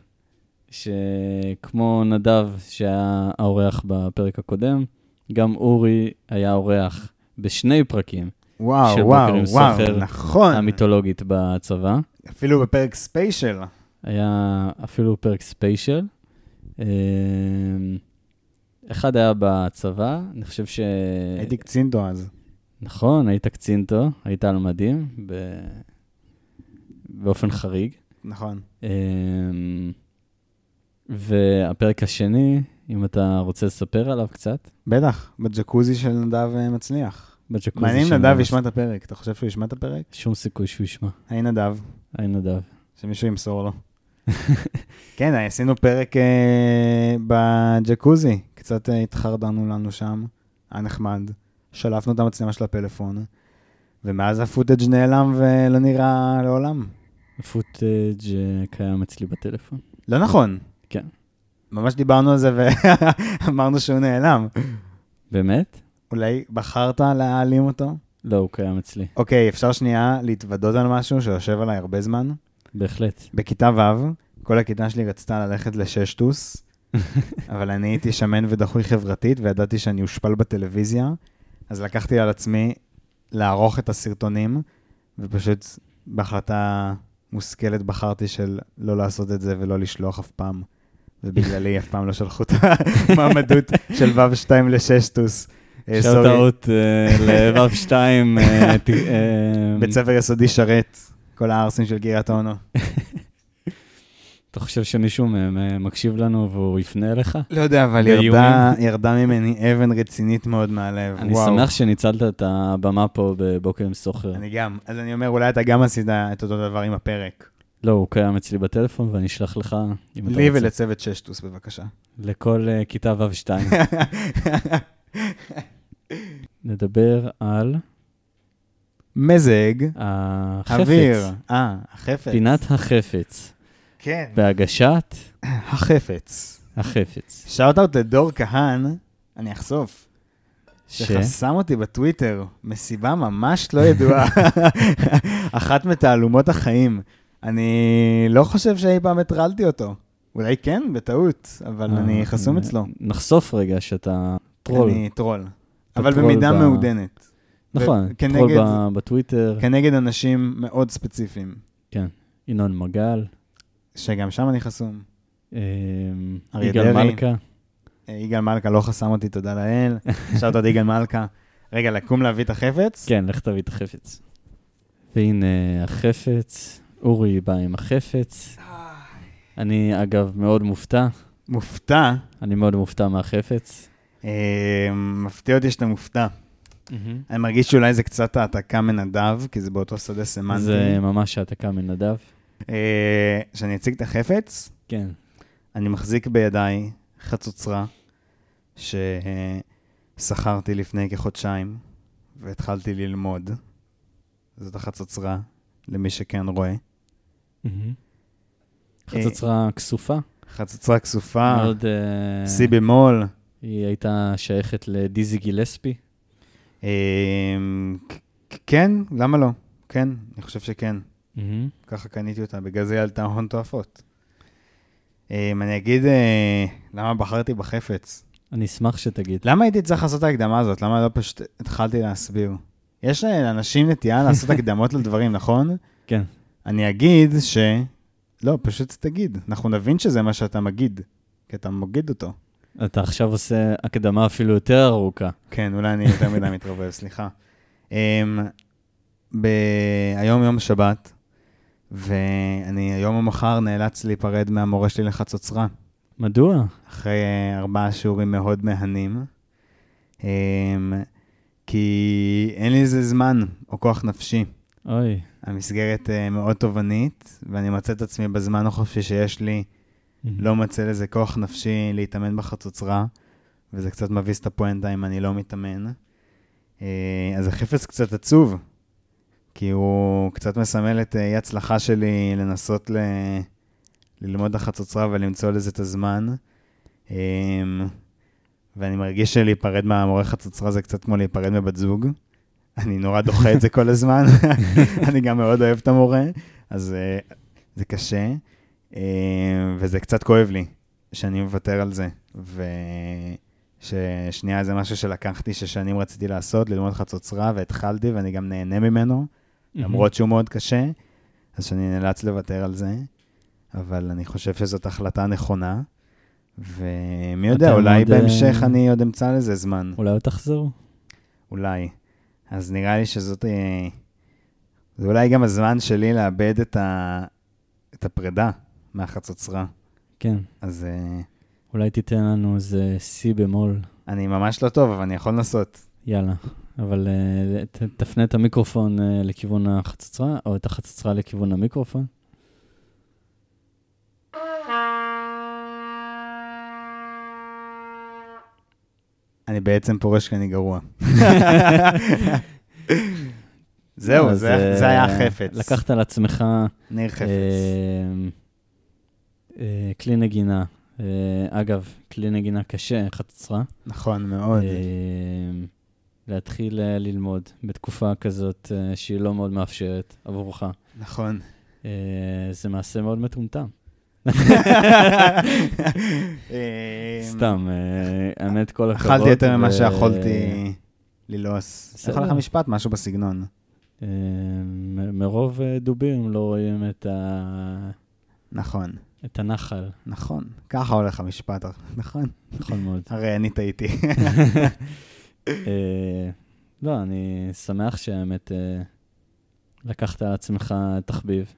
שכמו נדב, שהיה האורח בפרק הקודם, גם אורי היה אורח בשני פרקים וואו, של וואו, וואו, נכון. המיתולוגית בצבא. אפילו בפרק special. היה אפילו פרק special. אה, אחד היה בצבא, אני חושב ש... הייתי קצינטו אז. נכון, היית קצינטו, היית על מדים, ב... באופן חריג. נכון. אה, והפרק השני, אם אתה רוצה לספר עליו קצת, בטח, בג'קוזי של נדב אה, מצליח. בג'קוזי מעניין אם של נדב ישמע את הפרק. אתה חושב שהוא ישמע את הפרק? שום סיכוי שהוא ישמע. היי נדב, היי נדב. שמישהו ימסור לו. כן, עשינו פרק אה, בג'קוזי. קצת אה, התחרדנו לנו שם, היה נחמד. שלפנו את המצלמה של הפלאפון, ומאז ה footage נעלם ולא נראה לעולם. הפוטאג' אה, קיים אצלי בטלפון. לא נכון. כן. ממש דיברנו על זה ואמרנו שהוא נעלם. באמת? אולי בחרת להעלים אותו? לא, הוא קיים אצלי. אוקיי, אפשר שנייה להתוודות על משהו שיושב עליי הרבה זמן? בהחלט. בכיתה ו', כל הכיתה שלי רצתה ללכת לששטוס, אבל אני הייתי שמן ודחוי חברתית, וידעתי שאני אושפל בטלוויזיה, אז לקחתי על עצמי לערוך את הסרטונים, ופשוט בהחלטה מושכלת בחרתי של לא לעשות את זה ולא לשלוח אף פעם. ובגללי אף פעם לא שלחו את המעמדות של ו'2 לששטוס. שאוט. אאוט לו"ב 2. בית ספר יסודי שרת, כל הערסים של קריית אונו. אתה חושב שמישהו מהם מקשיב לנו והוא יפנה אליך? לא יודע, אבל? ירדה, ירדה ממני אבן רצינית מאוד מהלב. אני וואו. שמח שניצלת את הבמה פה בבוקר עם סוחר. אני גם. אז אני אומר, אולי אתה גם עשית את אותו דבר עם הפרק. לא, הוא קיים אצלי בטלפון ואני אשלח לך, אם אתה לי רוצה. ולצוות ששטוס, בבקשה. לכל אה, כיתה ו'2. נדבר על מזג, החפץ. אוויר. אה, החפץ. פינת החפץ. כן. בהגשת החפץ. החפץ. shout-out לדור כהן, אני אחשוף, ש... שחסם אותי בטוויטר, מסיבה ממש לא ידועה. אחת מתעלומות החיים. אני לא חושב שאי פעם הטרלתי אותו. אולי כן, בטעות, אבל אה, אני חסום אצלו. נחשוף רגע שאתה טרול. אני טרול. אבל במידה מעודנת. נכון, טרול בטוויטר, כנגד אנשים מאוד ספציפיים, ינון מגל, שגם שם אני חסום. אריה יגאל. מלכה. אה, יגאל מלכה לא חסם אותי, תודה לאל. שאלת את יגאל מלכה. רגע, לקום להביא את החפץ? כן, לך תביא את החפץ. והנה החפץ, אורי בא עם החפץ. אני, אגב, מאוד מופתע. מופתע. אני מאוד מופתע מהחפץ. אה, מפתיע אותי שאתה מופתע. אני מרגיש שאולי זה קצת העתקה מנדב, כי זה באותו שדה סמנטי. זה ממש העתקה מנדב. אה, שאני אציג את החפץ, כן. אני מחזיק בידיי חצוצרה ששכרתי לפני כחודשיים, והתחלתי ללמוד. זאת החצוצרה, למי שכן רואה. חצוצרה כסופה. חצוצרה כסופה, מאוד... אה, סי במול. היא הייתה שייכת לדיזי גילספי. כ- כן, למה לא? כן, אני חושב שכן. ככה קניתי אותה, בגלל זה היא עלתה הון תועפות. אה, אני אגיד אה, למה בחרתי בחפץ. אני אשמח שתגיד. למה הייתי צריך לעשות את ההקדמה הזאת? למה לא פשוט התחלתי להסביר? יש לאנשים נטייה לעשות הקדמות לדברים, נכון? כן. אני אגיד ש... לא, פשוט תגיד. אנחנו נבין שזה מה שאתה מגיד, כי אתה מגיד אותו. אתה עכשיו עושה הקדמה אפילו יותר ארוכה. כן, אולי אני יותר מדי מתרברב, סליחה. Um, ב... היום יום שבת, ואני היום או מחר נאלץ להיפרד מהמורה שלי לחצוצרה. מדוע? אחרי uh, ארבעה שיעורים מאוד מהנים. Um, כי אין לי איזה זמן או כוח נפשי. אוי. המסגרת uh, מאוד תובענית, ואני מוצא את עצמי בזמן החופשי שיש לי, לא מוצא לזה כוח נפשי להתאמן בחצוצרה, וזה קצת מביס את הפואנטה אם אני לא מתאמן. Uh, אז החפץ קצת עצוב, כי הוא קצת מסמל את אי הצלחה שלי לנסות ל... ללמוד החצוצרה ולמצוא לזה את הזמן. Um, ואני מרגיש שלהיפרד מהמורה חצוצרה זה קצת כמו להיפרד מבת זוג. אני נורא דוחה את זה כל הזמן. אני גם מאוד אוהב את המורה, אז uh, זה קשה. Uh, וזה קצת כואב לי שאני מוותר על זה. וששנייה זה משהו שלקחתי, ששנים רציתי לעשות, ללמוד חצוצרה, והתחלתי, ואני גם נהנה ממנו, למרות שהוא מאוד קשה, אז שאני נאלץ לוותר על זה. אבל אני חושב שזאת החלטה נכונה. ומי יודע, אולי בהמשך אה, אני עוד אמצא לזה זמן. אולי עוד תחזור? אולי. אז נראה לי שזאת... אה, זה אולי גם הזמן שלי לאבד את, ה... את הפרידה מהחצוצרה. כן. אז אה, אולי תיתן לנו איזה C במול. אני ממש לא טוב, אבל אני יכול לנסות. יאללה. אבל uh, ת, תפנה את המיקרופון uh, לכיוון החצוצרה, או את החצוצרה לכיוון המיקרופון. אני בעצם פורש כי אני גרוע. זהו, זה, אה, זה היה החפץ. לקחת על עצמך ניר חפץ. אה, כלי נגינה. אה, אגב, כלי נגינה קשה, חצוצרה. נכון, מאוד. אה, להתחיל ללמוד בתקופה כזאת שהיא לא מאוד מאפשרת עבורך. נכון. זה מעשה מאוד מטומטם. סתם, האמת, כל הכבוד. אכלתי יותר ממה שיכולתי ללעוס. בסדר. יכול לך משפט, משהו בסגנון. מרוב דובים לא רואים את ה- נכון, את הנחל. נכון. ככה הולך המשפט, נכון. נכון מאוד. הרי אני טעיתי. אה, לא, אני שמח שהאמת אה, לקחת על עצמך תחביב,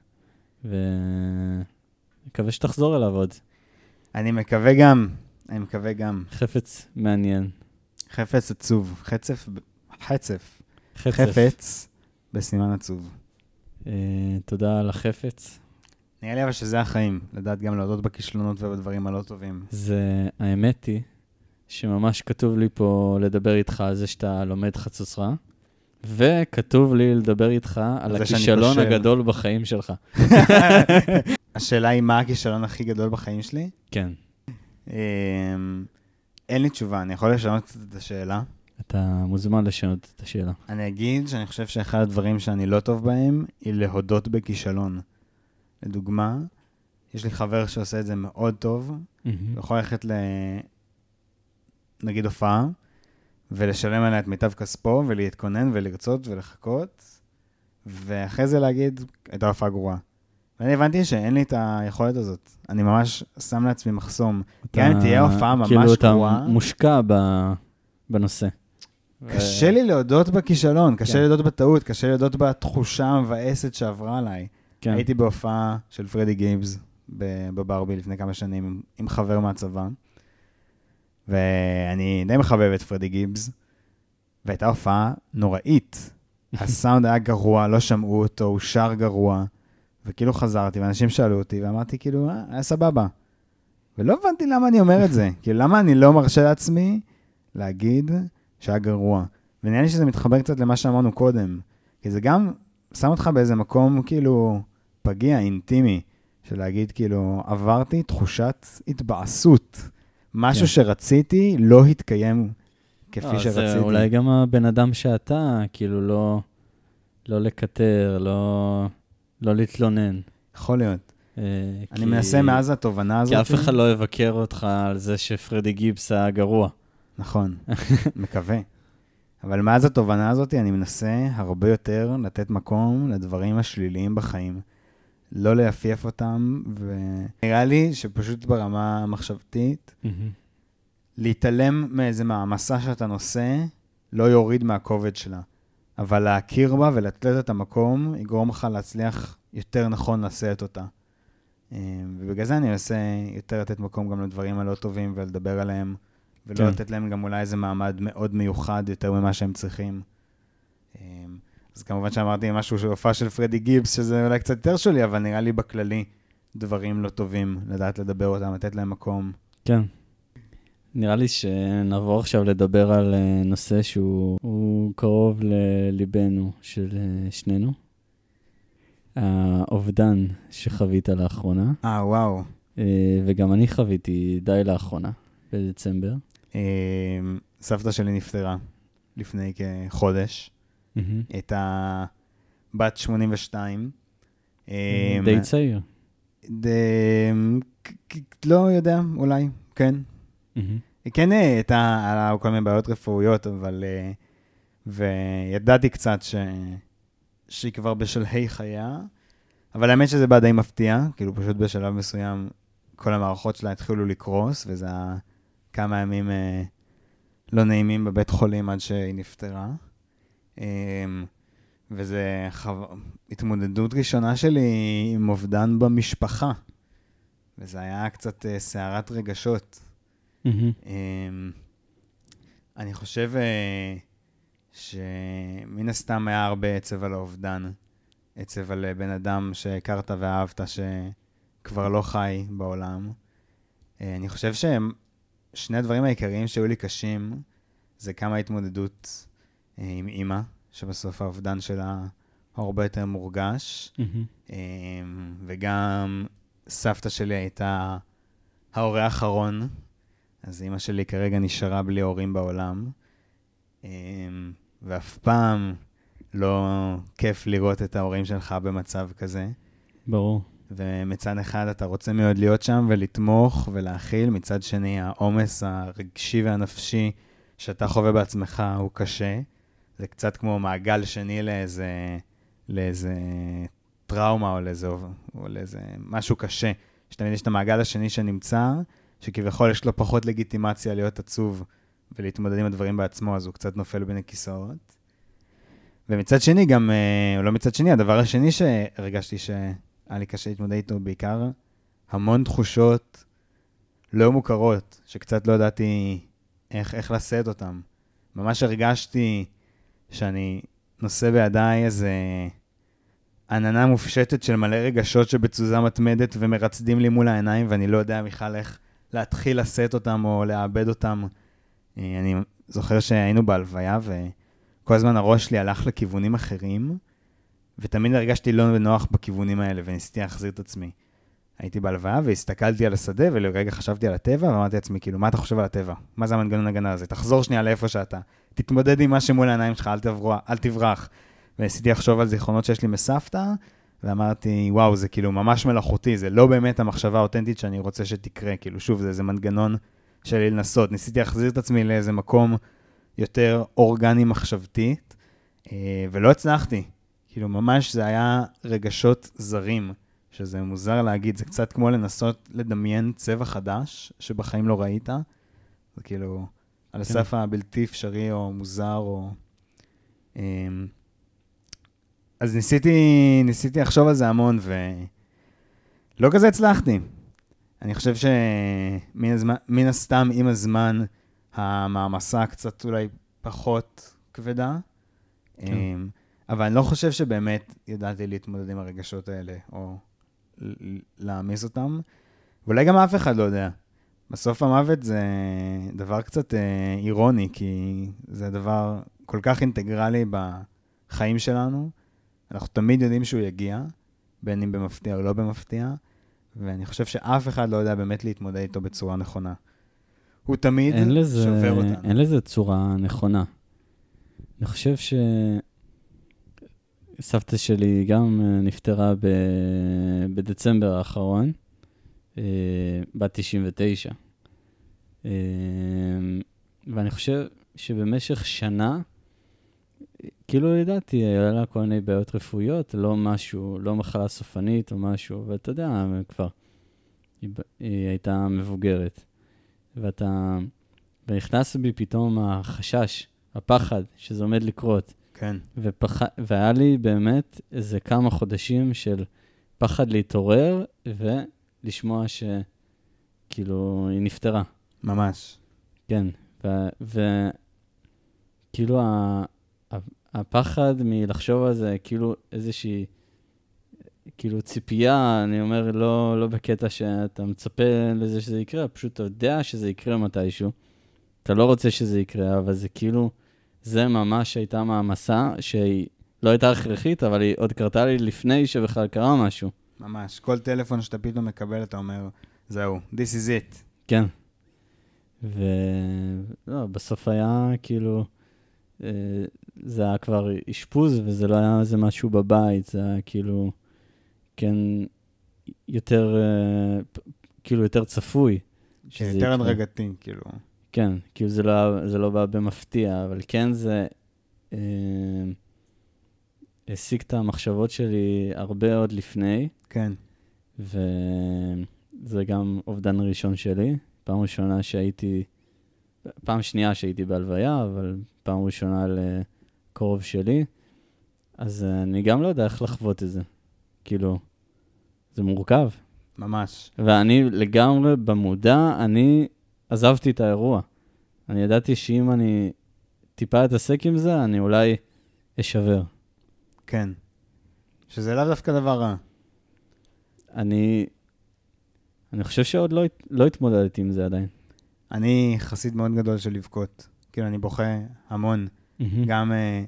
ומקווה שתחזור אליו עוד. אני מקווה גם, אני מקווה גם. חפץ מעניין. חפץ עצוב. חצף, חצף. חפץ. חפץ בסימן עצוב. אה, תודה על החפץ. נראה לי אבל שזה החיים, לדעת גם להודות בכישלונות ובדברים הלא טובים. זה, האמת היא, שממש כתוב לי פה לדבר איתך על זה שאתה לומד חצוצרה, וכתוב לי לדבר איתך על הכישלון. הגדול בחיים שלך. השאלה היא, מה הכישלון הכי גדול בחיים שלי? כן. אמ, אין לי תשובה, אני יכול לשנות קצת את השאלה. אתה מוזמן לשנות את השאלה. אני אגיד שאני חושב שאחד הדברים שאני לא טוב בהם, היא להודות בכישלון. לדוגמה, יש לי חבר שעושה את זה מאוד טוב, הוא יכול ללכת ל... נגיד הופעה, ולשלם עליה את מיטב כספו, ולהתכונן ולרצות ולחכות, ואחרי זה להגיד, הייתה הופעה גרועה. ואני הבנתי שאין לי את היכולת הזאת. אני ממש שם לעצמי מחסום. גם אם תהיה הופעה ממש כאילו אתה גרועה, מושקע ב- בנושא. קשה לי להודות בכישלון, קשה כן. לי להודות בטעות, קשה לי להודות בתחושה המבאסת שעברה עליי. כן. הייתי בהופעה של פרדי גייבס ב- בברבי לפני כמה שנים עם חבר מהצבא, ואני די מחבב את פרדי גיבס, והייתה הופעה נוראית. הסאונד היה גרוע, לא שמעו אותו, הוא שר גרוע, וכאילו חזרתי, ואנשים שאלו אותי, ואמרתי כאילו, אה, היה סבבה. ולא הבנתי למה אני אומר את זה, כאילו, למה אני לא מרשה לעצמי להגיד שהיה גרוע. ונראה לי שזה מתחבר קצת למה שאמרנו קודם, כי זה גם שם אותך באיזה מקום כאילו פגיע, אינטימי, של להגיד כאילו, עברתי תחושת התבאסות. משהו כן. שרציתי לא התקיים כפי לא, שרציתי. זה אולי גם הבן אדם שאתה, כאילו לא, לא לקטר, לא, לא להתלונן. יכול להיות. אה, אני כי- מנסה מאז התובנה הזאת. כי אף אחד לא יבקר אותך על זה שפרדי גיבס היה גרוע. נכון, מקווה. אבל מאז התובנה הזאת אני מנסה הרבה יותר לתת מקום לדברים השליליים בחיים. לא לייפייף אותם, ונראה לי שפשוט ברמה המחשבתית, להתעלם מאיזה מעמסה שאתה נושא, לא יוריד מהכובד שלה. אבל להכיר בה ולתת את המקום, יגרום לך להצליח יותר נכון לשאת אותה. אה, ובגלל זה אני מנסה יותר לתת מקום גם לדברים הלא טובים ולדבר עליהם, ולא כן. לתת להם גם אולי איזה מעמד מאוד מיוחד יותר ממה שהם צריכים. אז כמובן שאמרתי משהו של הופעה של פרדי גיבס, שזה אולי קצת יותר שולי, אבל נראה לי בכללי דברים לא טובים, לדעת לדבר אותם, לתת להם מקום. כן. נראה לי שנעבור עכשיו לדבר על אה, נושא שהוא הוא קרוב לליבנו של אה, שנינו. האובדן שחווית לאחרונה, אה, וואו. אה, וגם אני חוויתי די לאחרונה, בדצמבר. סבתא שלי נפטרה לפני כחודש. מהמם. הייתה בת 82. אה, די צעיר. ד... לא יודע, אולי, כן. היא כן אה, הייתה, היה לה כל מיני בעיות רפואיות, אבל... אה, וידעתי קצת ש... שהיא כבר בשלהי חייה, אבל האמת שזה בא די מפתיע, כאילו פשוט בשלב מסוים כל המערכות שלה התחילו לקרוס, וזה היה כמה ימים אה, לא נעימים בבית חולים עד שהיא נפטרה. אה, וזה חו... התמודדות ראשונה שלי עם אובדן במשפחה, וזה היה קצת אה, סערת רגשות. אמ, אני חושב אה, שמן הסתם היה הרבה עצב על האובדן. עצב על אה, בן אדם שהכרת ואהבת שכבר לא חי בעולם. אני חושב ששני הדברים העיקריים שהיו לי קשים זה כמה התמודדות עם אימא, שבסוף האובדן שלה הוא הרבה יותר מורגש. אמ, וגם סבתא שלי הייתה ההורה האחרון, אז אימא שלי כרגע נשארה בלי הורים בעולם, אמ, ואף פעם לא כיף לראות את ההורים שלך במצב כזה. ברור. ומצד אחד אתה רוצה מאוד להיות שם ולתמוך ולהכיל, מצד שני העומס הרגשי והנפשי שאתה חווה בעצמך הוא קשה. זה קצת כמו מעגל שני לאיזה, לאיזה טראומה או לאיזה, או לאיזה משהו קשה. שתמיד יש את המעגל השני שנמצא, שכביכול יש לו פחות לגיטימציה להיות עצוב ולהתמודד עם הדברים בעצמו, אז הוא קצת נופל בין הכיסאות. ומצד שני, גם, אה, או לא מצד שני, הדבר השני שהרגשתי שהיה לי קשה להתמודד איתו, בעיקר המון תחושות לא מוכרות, שקצת לא ידעתי איך, איך לשאת אותן. ממש הרגשתי שאני נושא בידיי איזה עננה מופשטת של מלא רגשות שבתזוזה מתמדת ומרצדים לי מול העיניים, ואני לא יודע בכלל איך להתחיל לשאת אותם או לאבד אותם. אה, אני זוכר שהיינו בהלוויה, וכל הזמן הראש שלי הלך לכיוונים אחרים, ותמיד הרגשתי לא בנוח בכיוונים האלה, וניסיתי להחזיר את עצמי. הייתי בהלוויה והסתכלתי על השדה, ולרגע חשבתי על הטבע, ואמרתי לעצמי, כאילו, מה אתה חושב על הטבע? מה זה המנגנון הגנה הזה? תחזור שנייה לאיפה שאתה. תתמודד עם מה שמול העיניים שלך, אל, תברוע, אל תברח. וניסיתי לחשוב על זיכרונות שיש לי מסבתא, ואמרתי, וואו, זה כאילו ממש מלאכותי, זה לא באמת המחשבה האותנטית שאני רוצה שתקרה. כאילו, שוב, זה איזה מנגנון שלי לנסות. ניסיתי להחזיר את עצמי לאיזה מקום יותר אורגני מחשבתית, אה, ולא הצלחתי. כאילו, ממש זה היה רגשות זרים, שזה מוזר להגיד, זה קצת כמו לנסות לדמיין צבע חדש שבחיים לא ראית. זה כאילו, על כן. הסף הבלתי אפשרי או מוזר או... אמ, אז ניסיתי, ניסיתי לחשוב על זה המון, ולא כזה הצלחתי. אני חושב שמן הזמן, הסתם, עם הזמן, המעמסה קצת אולי פחות כבדה. כן. אמ, אבל אני לא חושב שבאמת ידעתי להתמודד עם הרגשות האלה, או להעמיס אותם. ואולי גם אף אחד לא יודע. בסוף המוות זה דבר קצת אה, אירוני, כי זה דבר כל כך אינטגרלי בחיים שלנו. אנחנו תמיד יודעים שהוא יגיע, בין אם במפתיע או לא במפתיע, ואני חושב שאף אחד לא יודע באמת להתמודד איתו בצורה נכונה. הוא תמיד לזה, שובר אותנו. אין לזה צורה נכונה. אני חושב ש... סבתא שלי גם אה, נפטרה ב... בדצמבר האחרון, אה, בת 99. אה, ואני חושב שבמשך שנה, כאילו ידעתי, היה לה כל מיני בעיות רפואיות, לא משהו, לא מחלה סופנית או משהו, ואתה יודע, כבר, היא, היא הייתה מבוגרת. ואתה ונכנס בי פתאום החשש, הפחד, שזה עומד לקרות. כן. ופח... והיה לי באמת איזה כמה חודשים של פחד להתעורר ולשמוע שכאילו היא נפטרה. ממש. כן, וכאילו ה... ה- הפחד מלחשוב על זה, כאילו איזושהי, כאילו ציפייה, אני אומר, לא, לא בקטע שאתה מצפה לזה שזה יקרה, פשוט אתה יודע שזה יקרה מתישהו. אתה לא רוצה שזה יקרה, אבל זה כאילו, זה ממש הייתה מעמסה שהיא לא הייתה הכרחית, אבל היא עוד קרתה לי לפני שבכלל קרה משהו. ממש. כל טלפון שאתה פתאום מקבל, אתה אומר, זהו, this is it. כן. ולא, בסוף היה כאילו, אה, זה היה כבר אשפוז, וזה לא היה איזה משהו בבית, זה היה כאילו, כן, יותר, אה, כאילו יותר צפוי. כן, יותר. הדרגתי, כאילו. כן, כאילו זה לא, זה לא בא במפתיע, אבל כן זה אה, העסיק את המחשבות שלי הרבה עוד לפני, כן. וזה גם אובדן ראשון שלי. פעם ראשונה שהייתי, פעם שנייה שהייתי בהלוויה, אבל פעם ראשונה לקרוב שלי, אז אה, אני גם לא יודע איך לחוות את זה. כאילו, זה מורכב. ממש. ואני לגמרי במודע, אני עזבתי את האירוע. אני ידעתי שאם אני טיפה אתעסק עם זה, אני אולי אשבר. כן. שזה לאו דווקא דבר רע. אני, אני חושב שעוד לא, לא התמודדתי עם זה עדיין. אני חסיד מאוד גדול של לבכות. כאילו, אני בוכה המון. גם אה,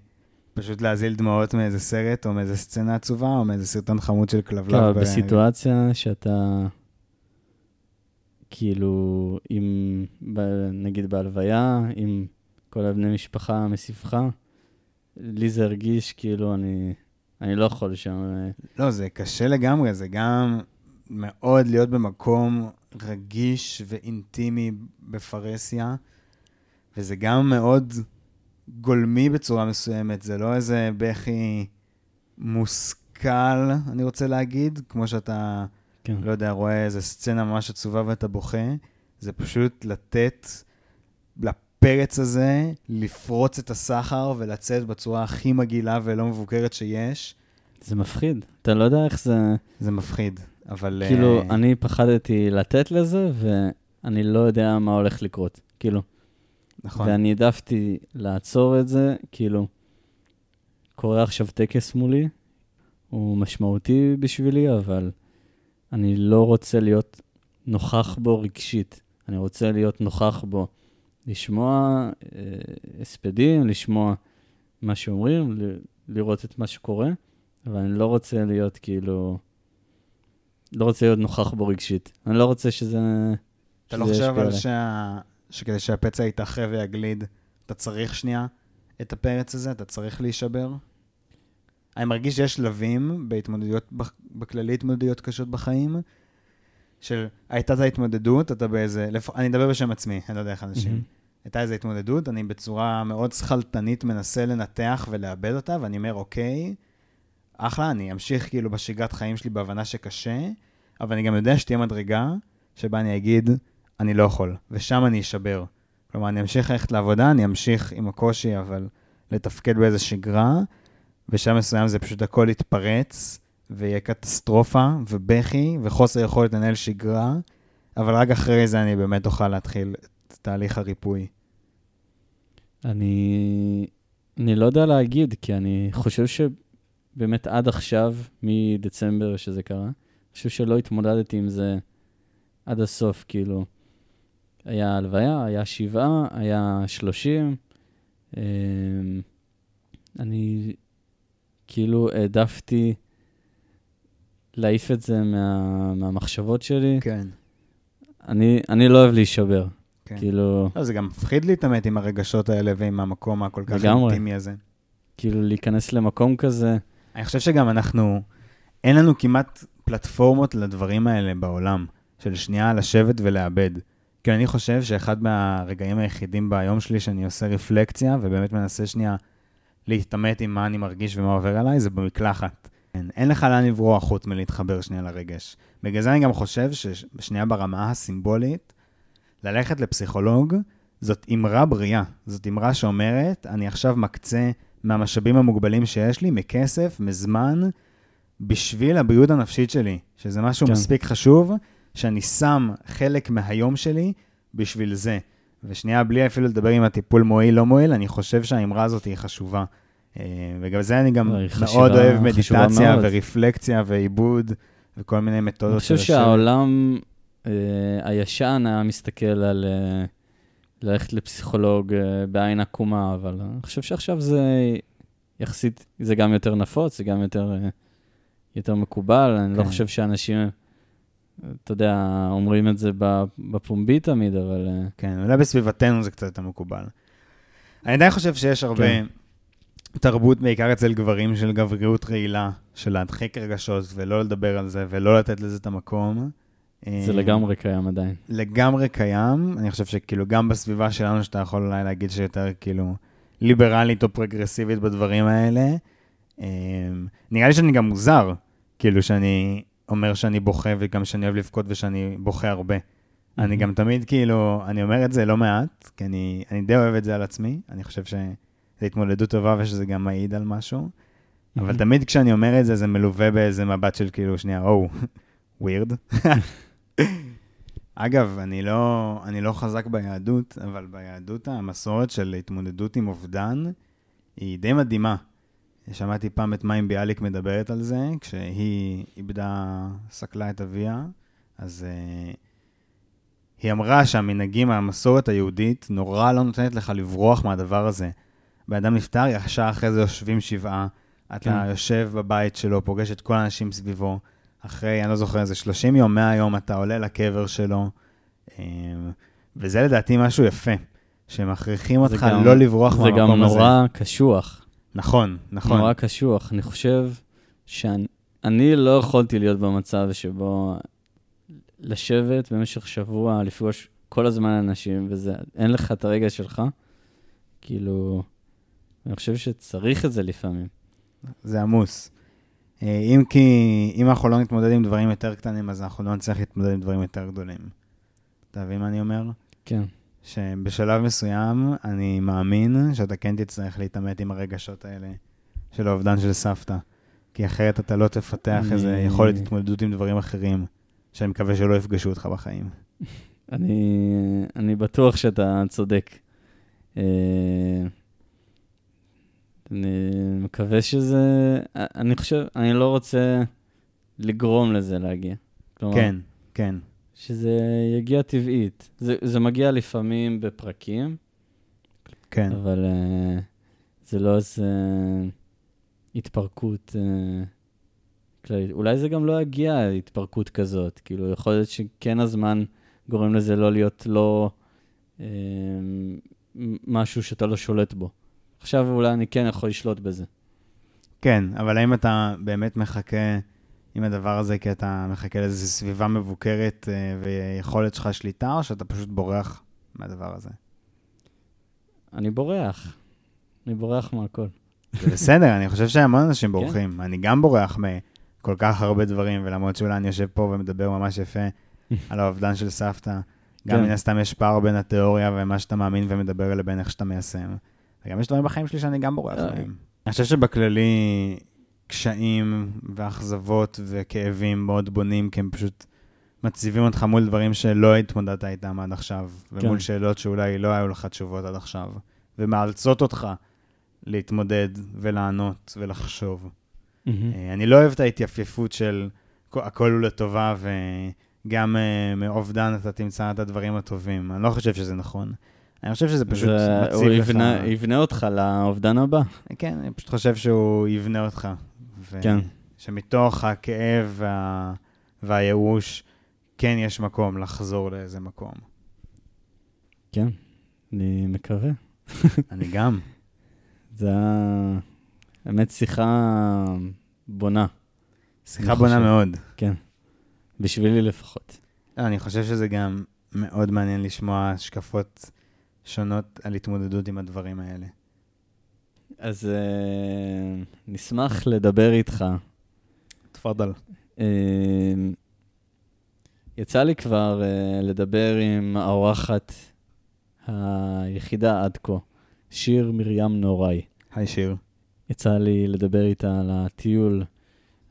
פשוט להזיל דמעות מאיזה סרט, או מאיזה סצנה עצובה, או מאיזה סרטון חמוד של כן, כלבלב. אבל ב- בסיטואציה שאתה, כאילו, ב, נגיד בהלוויה, עם כל הבני משפחה מסביבך, לי זה הרגיש כאילו אני, אני לא יכול שם. אה, לא, זה קשה לגמרי, זה גם מאוד להיות במקום רגיש ואינטימי בפרהסיה, וזה גם מאוד גולמי בצורה מסוימת, זה לא איזה בכי מושכל, אני רוצה להגיד, כמו שאתה, כן. לא יודע, רואה איזה סצנה ממש עצובה ואתה בוכה, זה פשוט לתת לפרץ הזה לפרוץ את הסחר ולצאת בצורה הכי מגעילה ולא מבוקרת שיש. זה מפחיד. אתה לא יודע איך זה... זה מפחיד, אבל... כאילו, אה, אני פחדתי לתת לזה, ואני לא יודע מה הולך לקרות. כאילו, נכון, ואני העדפתי לעצור את זה, כאילו, קורה עכשיו טקס מולי, הוא משמעותי בשבילי, אבל אני לא רוצה להיות נוכח בו רגשית. אני רוצה להיות נוכח בו, לשמוע אה, הספדים, לשמוע מה שאומרים, ל- לראות את מה שקורה, אבל אני לא רוצה להיות כאילו... לא רוצה להיות נוכח בו רגשית. אני לא רוצה שזה... אתה לא שזה חושב ישפיע אבל. שה... שכדי שהפצע יתאחה ויגליד, אתה צריך שנייה את הפרץ הזה? אתה צריך להישבר? אני מרגיש שיש שלבים בהתמודדויות, בכללי התמודדויות קשות בחיים, של הייתה את ההתמודדות, אתה באיזה, לפ... אני אדבר בשם עצמי, אני לא יודע איך אנשים. מהמם. הייתה איזו התמודדות, אני בצורה מאוד שכלתנית מנסה לנתח ולאבד אותה, ואני אומר, אוקיי, אחלה, אני אמשיך כאילו בשגרת חיים שלי בהבנה שקשה, אבל אני גם יודע שתהיה מדרגה שבה אני אגיד, אני לא יכול, ושם אני אשבר. כלומר, אני אמשיך ללכת לעבודה, אני אמשיך עם הקושי, אבל לתפקד באיזו שגרה, בשלב מסוים זה פשוט הכל יתפרץ, ויהיה קטסטרופה, ובכי, וחוסר יכולת לנהל שגרה, אבל רק אחרי זה אני באמת אוכל להתחיל את תהליך הריפוי. אני, אני לא יודע להגיד, כי אני חושב שבאמת עד עכשיו, מדצמבר שזה קרה, אני חושב שלא התמודדתי עם זה עד הסוף, כאילו, היה הלוויה, היה שבעה, היה שלושים. אמ, אני כאילו העדפתי להעיף את זה מה, מהמחשבות שלי. כן. אני, אני לא אוהב להישבר. כן. כאילו, לא, זה גם מפחיד להתעמת עם הרגשות האלה ועם המקום הכל כך. אינטימי הזה. כאילו להיכנס למקום כזה, אני חושב שגם אנחנו, אין לנו כמעט פלטפורמות לדברים האלה בעולם, של שנייה לשבת ולאבד. כי אני חושב שאחד מהרגעים היחידים ביום שלי שאני עושה רפלקציה, ובאמת מנסה שנייה להתעמת עם מה אני מרגיש ומה עובר עליי, זה במקלחת. אין, אין לך לאן לברוח חוץ מלהתחבר שנייה לרגש. בגלל זה אני גם חושב ששנייה ברמה הסימבולית, ללכת לפסיכולוג זאת אמרה בריאה. זאת אמרה שאומרת, אני עכשיו מקצה מהמשאבים המוגבלים שיש לי, מכסף, מזמן, בשביל הבריאות הנפשית שלי, שזה משהו כן. כן. מספיק חשוב, שאני שם חלק מהיום שלי בשביל זה. ושנייה, בלי אפילו לדבר אם הטיפול מועיל, לא מועיל, אני חושב שהאמרה הזאת היא חשובה. אה, וגם זה אני גם מאוד אוהב מדיטציה. ורפלקציה ועיבוד וכל מיני מתודות. אני חושב. שהעולם אה, הישן היה מסתכל על אה, ללכת לפסיכולוג אה, בעין עקומה, אבל אני חושב שעכשיו זה יחסית, זה גם יותר נפוץ, זה גם יותר, אה, יותר מקובל. אני לא כן. חושב שאנשים, אתה יודע, אומרים את זה בפומבי תמיד, אבל... אה, כן, אולי בסביבתנו זה קצת יותר מקובל. אני עדיין חושב שיש הרבה כן. תרבות, בעיקר אצל גברים, של גבריות רעילה, של להדחיק רגשות ולא לדבר על זה ולא לתת לזה את המקום. זה אה, לגמרי קיים עדיין. לגמרי קיים. אני חושב שכאילו גם בסביבה שלנו, שאתה יכול אולי להגיד שיותר כאילו ליברלית או פרגרסיבית בדברים האלה. אה, נראה לי שאני גם מוזר, כאילו שאני אומר שאני בוכה וגם שאני אוהב לבכות ושאני בוכה הרבה. אני גם תמיד כאילו, אני אומר את זה לא מעט, כי אני, אני די אוהב את זה על עצמי. אני חושב שזו התמודדות טובה ושזה גם מעיד על משהו. אבל תמיד כשאני אומר את זה, זה מלווה באיזה מבט של כאילו, שנייה, או, ווירד. אגב, אני לא, אני לא חזק ביהדות, אבל ביהדות המסורת של התמודדות עם אובדן היא די מדהימה. שמעתי פעם את מים ביאליק מדברת על זה, כשהיא איבדה, סקלה את אביה, אז uh, היא אמרה שהמנהגים, המסורת היהודית, נורא לא נותנת לך לברוח מהדבר הזה. בן אדם נפטר, ישר אחרי זה יושבים שבעה, אתה כן. יושב בבית שלו, פוגש את כל האנשים סביבו, אחרי, אני לא זוכר, איזה 30 יום, 100 יום, אתה עולה לקבר שלו, אמ, וזה לדעתי משהו יפה, שמכריחים זה אותך גם- לא לברוח זה מהמקום גם הזה. נורא קשוח. נכון, נכון. נורא קשוח. אני חושב שאני אני לא יכולתי להיות במצב שבו לשבת במשך שבוע, לפגוש כל הזמן אנשים, וזה, אין לך את הרגע שלך. כאילו, אני חושב שצריך את זה לפעמים. זה עמוס. אה, אם כי, אם אנחנו לא נתמודד עם דברים יותר קטנים, אז אנחנו לא נצטרך להתמודד עם דברים יותר גדולים. אתה מבין מה אני אומר? כן. שבשלב מסוים אני מאמין שאתה כן תצטרך להתעמת עם הרגשות האלה של האובדן של סבתא. כי אחרת אתה לא תפתח אני- איזו יכולת התמודדות עם דברים אחרים, שאני מקווה שלא יפגשו אותך בחיים. אני, אני בטוח שאתה צודק. אה, אני מקווה שזה... אני חושב, אני לא רוצה לגרום לזה להגיע. כלומר, כן, כן. שזה יגיע טבעית. זה, זה מגיע לפעמים בפרקים, כן. אבל uh, זה לא איזה התפרקות uh, כללית. אולי זה גם לא יגיע התפרקות כזאת. כאילו, יכול להיות שכן הזמן גורם לזה לא להיות לא uh, משהו שאתה לא שולט בו. עכשיו אולי אני כן יכול לשלוט בזה. כן, אבל האם אתה באמת מחכה עם הדבר הזה כי אתה מחכה לאיזו סביבה מבוקרת אה, ויכולת שלך שליטה, או שאתה פשוט בורח מהדבר הזה? אני בורח. אני בורח מהכל. זה בסדר, אני חושב שהמון כן. אנשים בורחים. אני גם בורח מכל כך הרבה דברים, ולמרות שאולי אני יושב פה ומדבר ממש יפה על האובדן של סבתא, גם כן. מן הסתם יש פער בין התיאוריה ומה שאתה מאמין ומדבר לבין איך שאתה מיישם. וגם יש דברים בחיים שלי שאני גם בורח אה. מהם. אני חושב שבכללי, קשיים ואכזבות וכאבים מאוד בונים, כי הם פשוט מציבים אותך מול דברים שלא התמודדת איתם עד עכשיו, ומול כן. שאלות שאולי לא היו לך תשובות עד עכשיו, ומאלצות אותך להתמודד ולענות ולחשוב. אה, אני לא אוהב את ההתייפייפות של "הכ- הכל הוא לטובה, וגם אה, מאובדן אתה תמצא את הדברים הטובים. אני לא חושב שזה נכון. אני חושב שזה פשוט זה- מציב הוא לך... יבנה, יבנה אותך לאובדן הבא. כן, אני פשוט חושב שהוא יבנה אותך. ו... כן. שמתוך הכאב וה... והייאוש, כן יש מקום לחזור לאיזה מקום. כן, אני מקווה. אני גם. זה היה באמת שיחה בונה, שיחה בונה חושב. מאוד. בשבילי לפחות. לא, אני חושב שזה גם מאוד מעניין לשמוע השקפות שונות על התמודדות עם הדברים האלה. אז uh, נשמח לדבר איתך. תפאדל. Uh, יצא לי כבר uh, לדבר עם האורחת היחידה עד כה, שיר מרים נוראי. היי שיר. יצא לי לדבר איתה על הטיול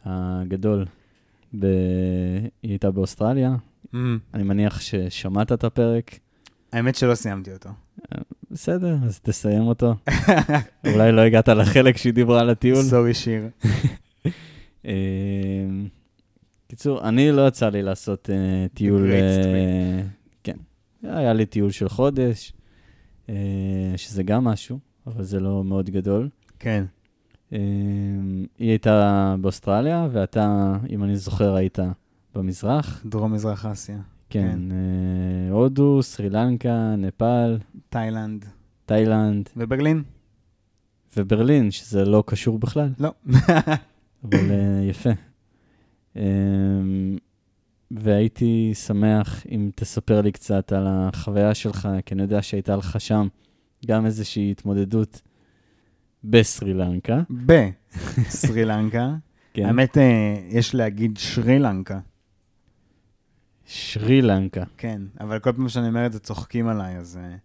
הגדול. ב... היא הייתה באוסטרליה, Mm, אני מניח ששמעת את הפרק. האמת שלא סיימתי אותו. בסדר, אז תסיים אותו. אולי לא הגעת לחלק שהיא דיברה על הטיול. סורי שיר. אה, קיצור, אני לא יצא לי לעשות אה, טיול... אה, כן. היה לי טיול של חודש, אה, שזה גם משהו, אבל זה לא מאוד גדול. כן. אה, היא הייתה באוסטרליה, ואתה, אם אני זוכר, היית במזרח. דרום מזרח אסיה. כן, אה, הודו, סרי לנקה, נפאל, תאילנד. תאילנד וברלין? וברלין, שזה לא קשור בכלל, לא. אבל אה, יפה. אה, והייתי שמח אם תספר לי קצת על החוויה שלך, כי אני יודע שהייתה לך שם גם איזושהי התמודדות בסרי לנקה. בסרי לנקה. כן. האמת, אה, יש להגיד שרי לנקה. שרי לנקה. כן, אבל כל פעם שאני אומר את זה צוחקים עליי, אז אה,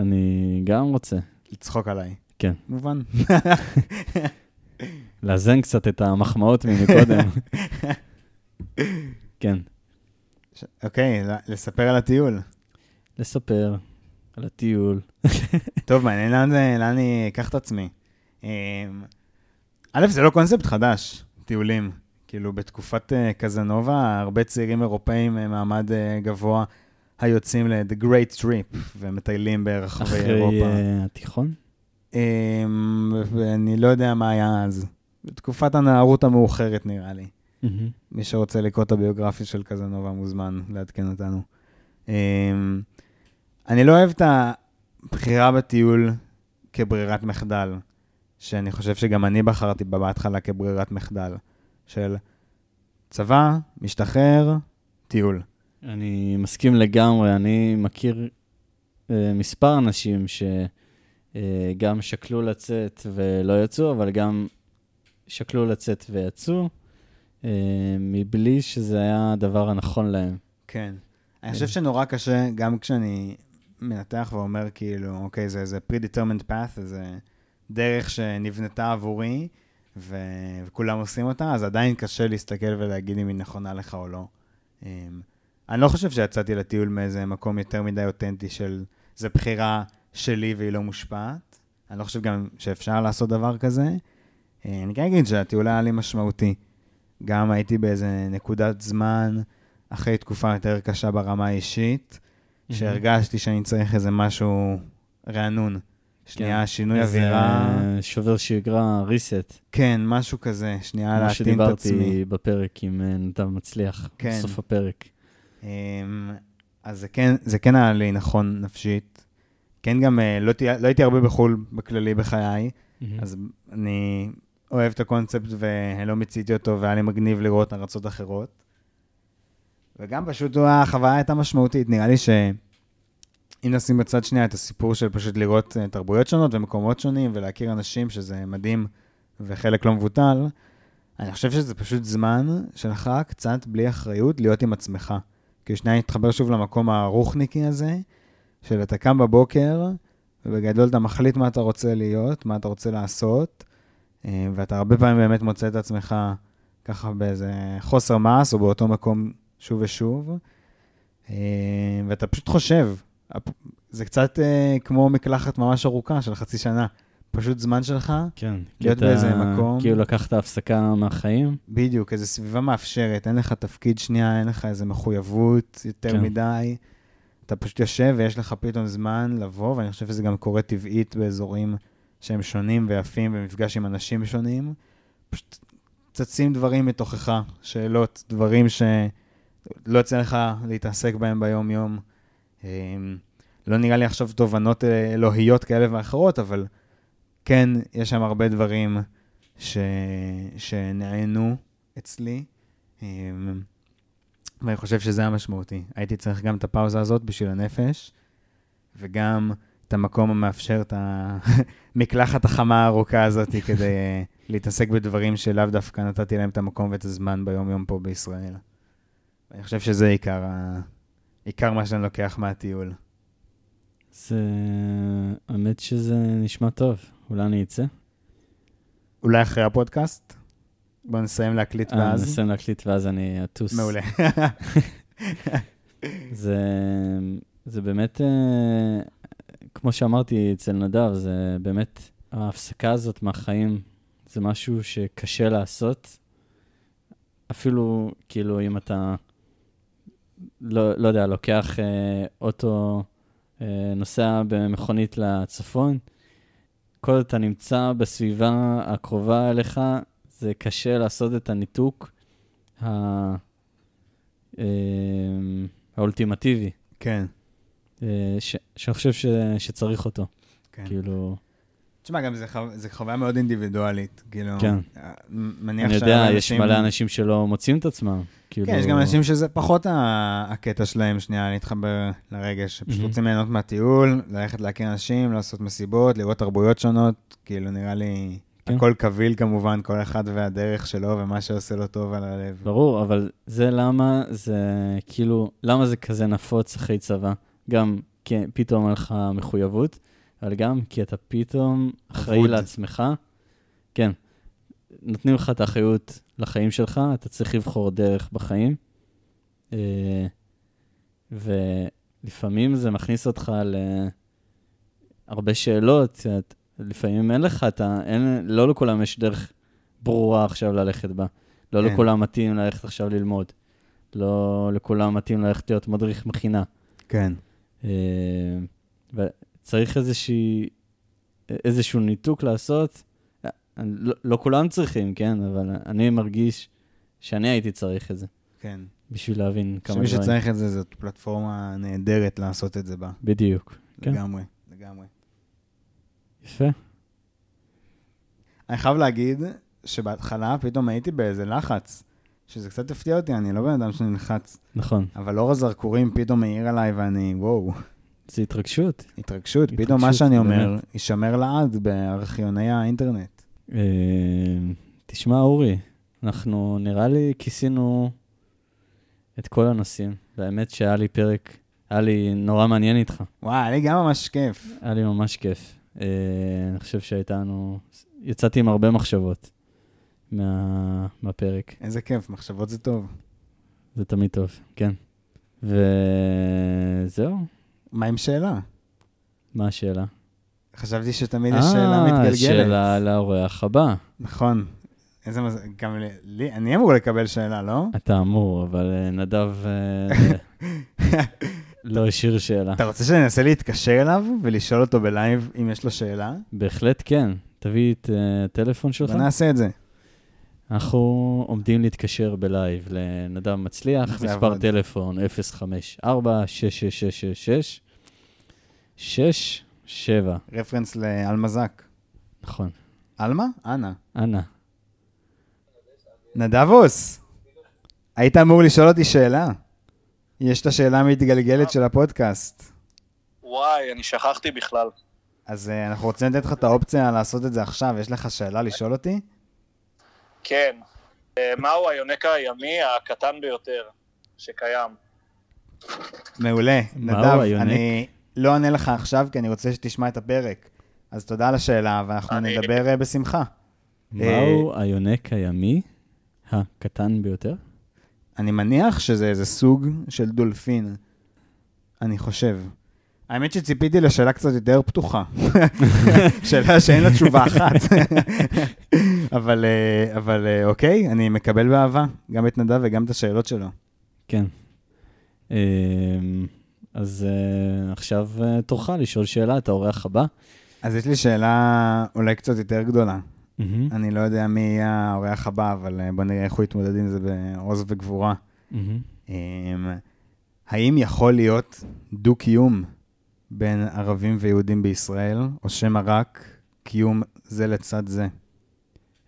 אני גם רוצה לצחוק עליי. כן. מובן. לאזן קצת את המחמאות ממקודם. כן. אוקיי, לספר על הטיול. לספר על הטיול. טוב, מעניין לאן אני אקח את עצמי. אמ, א', זה לא קונספט חדש, טיולים. כאילו, בתקופת אה, קזנובה, הרבה צעירים אירופאים אה, מעמד אה, גבוה היוצאים ל-The Great Trip ומטיילים ברחבי אחרי אירופה. אה, התיכון? אמ, ואני לא יודע מה היה אז. בתקופת הנערות המאוחרת, נראה לי. מהמם. מי שרוצה לקרוא את הביוגרפיה של קזנובה מוזמן לעדכן אותנו. אמ, אני לא אוהב את הבחירה בטיול כברירת מחדל, שאני חושב שגם אני בחרתי בה בהתחלה כברירת מחדל, של צבא, משתחרר, טיול. אני מסכים לגמרי, אני מכיר אה, מספר אנשים שגם שקלו לצאת ולא יצאו, אבל גם שקלו לצאת ויצאו, אה, מבלי שזה היה הדבר הנכון להם. כן. אני חושב שנורא קשה, גם כשאני מנתח ואומר כאילו, אוקיי, זה איזה predetermined path, זה דרך שנבנתה עבורי, ו... וכולם עושים אותה, אז עדיין קשה להסתכל ולהגיד אם היא נכונה לך או לא. אמ, אני לא חושב שיצאתי לטיול מאיזה מקום יותר מדי אותנטי של, זה בחירה שלי והיא לא מושפעת. אני לא חושב גם שאפשר לעשות דבר כזה. אה, אני כן אגיד שהטיול היה לי משמעותי. גם הייתי באיזה נקודת זמן, אחרי תקופה יותר קשה ברמה האישית, שהרגשתי שאני צריך איזה משהו רענון. שנייה, כן. שינוי אווירה. שובר שגרה, reset, כן, משהו כזה, שנייה כמו להתאים את עצמי. שדיברתי בפרק עם אה, נדב מצליח, כן. בסוף הפרק. אמ, אז זה כן, זה כן היה לי נכון נפשית. כן, גם אה, לא, תהיה- לא הייתי הרבה בחו"ל בכללי בחיי, מהמם. אז אני אוהב את הקונספט ולא מיציתי אותו, והיה לי מגניב לראות ארצות אחרות. וגם פשוט החוויה הייתה משמעותית, נראה לי שאם נשים בצד שנייה את הסיפור של פשוט לראות אה, תרבויות שונות ומקומות שונים ולהכיר אנשים, שזה מדהים וחלק לא מבוטל, אני חושב שזה פשוט זמן שלך קצת בלי אחריות להיות עם עצמך. כי שנייה להתחבר שוב למקום הרוחניקי הזה, של אתה קם בבוקר, ובגדול אתה מחליט מה אתה רוצה להיות, מה אתה רוצה לעשות, אה, ואתה הרבה פעמים באמת מוצא את עצמך ככה באיזה חוסר מעש, או באותו מקום שוב ושוב, אה, ואתה פשוט חושב. זה קצת אה, כמו מקלחת ממש ארוכה של חצי שנה. פשוט זמן שלך, כן. להיות אתה באיזה מקום. כאילו לקחת הפסקה מהחיים. בדיוק, איזו סביבה מאפשרת, אין לך תפקיד שנייה, אין לך איזו מחויבות יותר כן. מדי. אתה פשוט יושב ויש לך פתאום זמן לבוא, ואני חושב שזה גם קורה טבעית באזורים שהם שונים ויפים, במפגש עם אנשים שונים. פשוט צצים דברים מתוכך, שאלות, דברים שלא יוצא לך להתעסק בהם ביום-יום. אמ, לא נראה לי עכשיו תובנות אה, אלוהיות כאלה ואחרות, אבל כן, יש שם הרבה דברים ש... שנענו אצלי, אמ, ואני חושב שזה המשמעותי. הייתי צריך גם את הפאוזה הזאת בשביל הנפש, וגם את המקום המאפשר את המקלחת החמה הארוכה הזאת כדי אה, להתעסק בדברים שלאו דווקא נתתי להם את המקום ואת הזמן ביום-יום פה בישראל. אני חושב שזה עיקר, ה... עיקר מה שאני לוקח מהטיול. זה... האמת שזה נשמע טוב. אולי אני אצא? אולי אחרי הפודקאסט? בוא נסיים להקליט אה, ואז. נסיים להקליט ואז אני אטוס. מעולה. זה, זה באמת, אה, כמו שאמרתי אצל נדב, זה באמת, ההפסקה הזאת מהחיים, זה משהו שקשה לעשות. אפילו, כאילו, אם אתה, לא, לא יודע, לוקח אה, אוטו, אה, נוסע במכונית לצפון, כל עוד אתה נמצא בסביבה הקרובה אליך, זה קשה לעשות את הניתוק ה... אה, האולטימטיבי, כן, אה, ש- שאני חושב ש- שצריך אותו. כן. כאילו, תשמע, גם זה חו- זה חוויה מאוד אינדיבידואלית, כאילו... כן. אה, מניח אני יודע, שהרבה יש מלא אנשים שלא מוצאים את עצמם. כאילו, כן, יש גם אנשים שזה פחות ה- הקטע שלהם, שנייה, להתחבר לרגש, שפשוט מהמם. רוצים ליהנות מהטיול, ללכת להכיר אנשים, לעשות מסיבות, לראות תרבויות שונות, כאילו, נראה לי, כן. הכל קביל כמובן, כל אחד והדרך שלו ומה שעושה לו טוב על הלב. ברור, אבל זה למה זה, כאילו, למה זה כזה נפוץ אחרי צבא? גם כי פתאום אין לך מחויבות, אבל גם כי אתה פתאום אחראי. לעצמך. כן, נותנים לך את האחריות לחיים שלך, אתה צריך לבחור דרך בחיים. אה, ולפעמים זה מכניס אותך להרבה שאלות, לפעמים אין לך את ה... אין, לא לכולם יש דרך ברורה עכשיו ללכת בה. לא כן. לכולם מתאים ללכת עכשיו ללמוד. לא לכולם מתאים ללכת להיות מדריך מכינה. כן. אה, וצריך איזושהי, איזשהו ניתוק לעשות. לא, לא כולם צריכים, כן, אבל אני מרגיש שאני הייתי צריך את זה, כן. בשביל להבין כמה שמי דברים. שצריך את זה, זאת פלטפורמה נהדרת לעשות את זה בה. בדיוק. כן. לגמרי, לגמרי. יפה. אני חייב להגיד שבהתחלה פתאום הייתי באיזה לחץ, שזה קצת הפתיע אותי, אני לא בן אדם שנלחץ, נכון. אבל אור הזרקורים פתאום מאיר עליי ואני, וואו, זה התרגשות. התרגשות, פתאום מה שאני אומר. יישמר לעד בארכיוני האינטרנט. אה, תשמע, אורי, אנחנו נראה לי כיסינו את כל הנושאים. והאמת שהיה לי פרק, היה לי נורא מעניין איתך. וואי, היה לי גם ממש כיף. היה לי ממש כיף. אה, אני חושב שהייתה לנו... יצאתי עם הרבה מחשבות מה, מהפרק. איזה כיף, מחשבות זה טוב. זה תמיד טוב, כן. וזהו, מה עם שאלה? מה השאלה? חשבתי שתמיד יש אה, שאלה מתגלגלת. אה, שאלה לאורח הבא. נכון. איזה מזל, גם לי, אני אמור לקבל שאלה, לא? אתה אמור, אבל אה, נדב אה, לא השאיר שאלה. אתה רוצה שאני אנסה להתקשר אליו ולשאול אותו בלייב אם יש לו שאלה? בהחלט כן. תביא את הטלפון שלך. ונעשה את זה. אנחנו עומדים להתקשר ב live לנדב מצליח, מספר טלפון 054 6666 שש, שבע. reference לאלמה זק. נכון. אלמה? אנה. אנה. נדבוס, היית אמור לשאול אותי שאלה. יש את השאלה המתגלגלת של הפודקאסט. וואי, אני שכחתי בכלל. אז אה, אנחנו רוצים לתת לך את האופציה לעשות את זה עכשיו, יש לך שאלה לשאול אותי? כן. Uh, מהו היונק הימי הקטן ביותר שקיים? מעולה, נדב, אני, לא אענה לך עכשיו, כי אני רוצה שתשמע את הפרק. אז תודה על השאלה, ואנחנו אני- נדבר אה, בשמחה. מהו היונק הימי הקטן ביותר? אני מניח שזה איזה סוג של דולפין. אני חושב. האמת שציפיתי לשאלה קצת יותר פתוחה. שאלה שאין לה תשובה אחת. אבל, אה, אבל אה, אוקיי, אני מקבל באהבה גם את נדב וגם את השאלות שלו. כן. אז אה, עכשיו אה, תורך לשאול שאלה, את האורח הבא. אז יש לי שאלה אולי קצת יותר גדולה. מהמם, אני לא יודע מי יהיה האורח הבא, אבל אה, בוא נראה איך הוא יתמודד עם זה בעוז וגבורה. מהמם. אמ, האם יכול להיות דו-קיום בין ערבים ויהודים בישראל, או שמא רק קיום זה לצד זה?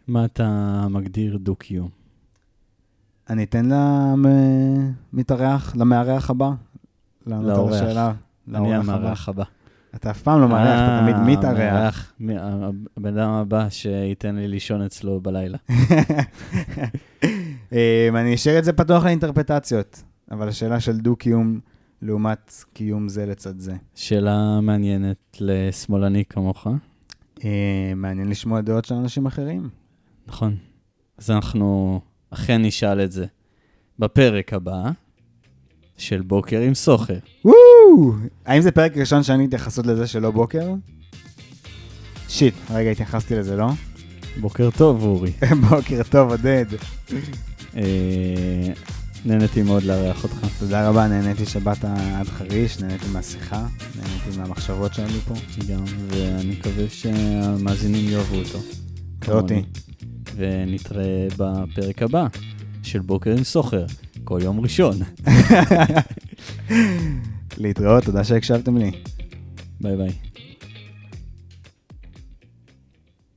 מה אתה מגדיר דו-קיום? אני אתן למתארח, למארח הבא, לענות על. השאלה. אני. המארח הבא. אתה אף פעם לא מארח, אתה תמיד אה, מתארח. המארח, מ- ה- הבן אדם הבא שייתן לי לישון אצלו בלילה. אמ, אני אשאיר את זה פתוח לאינטרפטציות, אבל השאלה של דו-קיום לעומת קיום זה לצד זה. שאלה מעניינת לשמאלני כמוך, אה, מעניין לשמוע דעות של אנשים אחרים. נכון. אז אנחנו אכן נשאל את זה בפרק הבא של בוקר עם סוחר. וואו! האם זה פרק ראשון שאני התייחסות לזה שלא בוקר? שיט, רגע, התייחסתי לזה, לא? בוקר טוב, אורי. בוקר טוב, עודד. אה, נהניתי מאוד לארח אותך. תודה רבה, נהניתי שבאת עד חריש, נהניתי מהשיחה, נהניתי מהמחשבות שעלו פה. גם, ואני מקווה שהמאזינים יאהבו אותו. ואותי. ונתראה בפרק הבא של בוקר עם סוחר, כל יום ראשון. להתראות, תודה שהקשבתם לי. ביי ביי.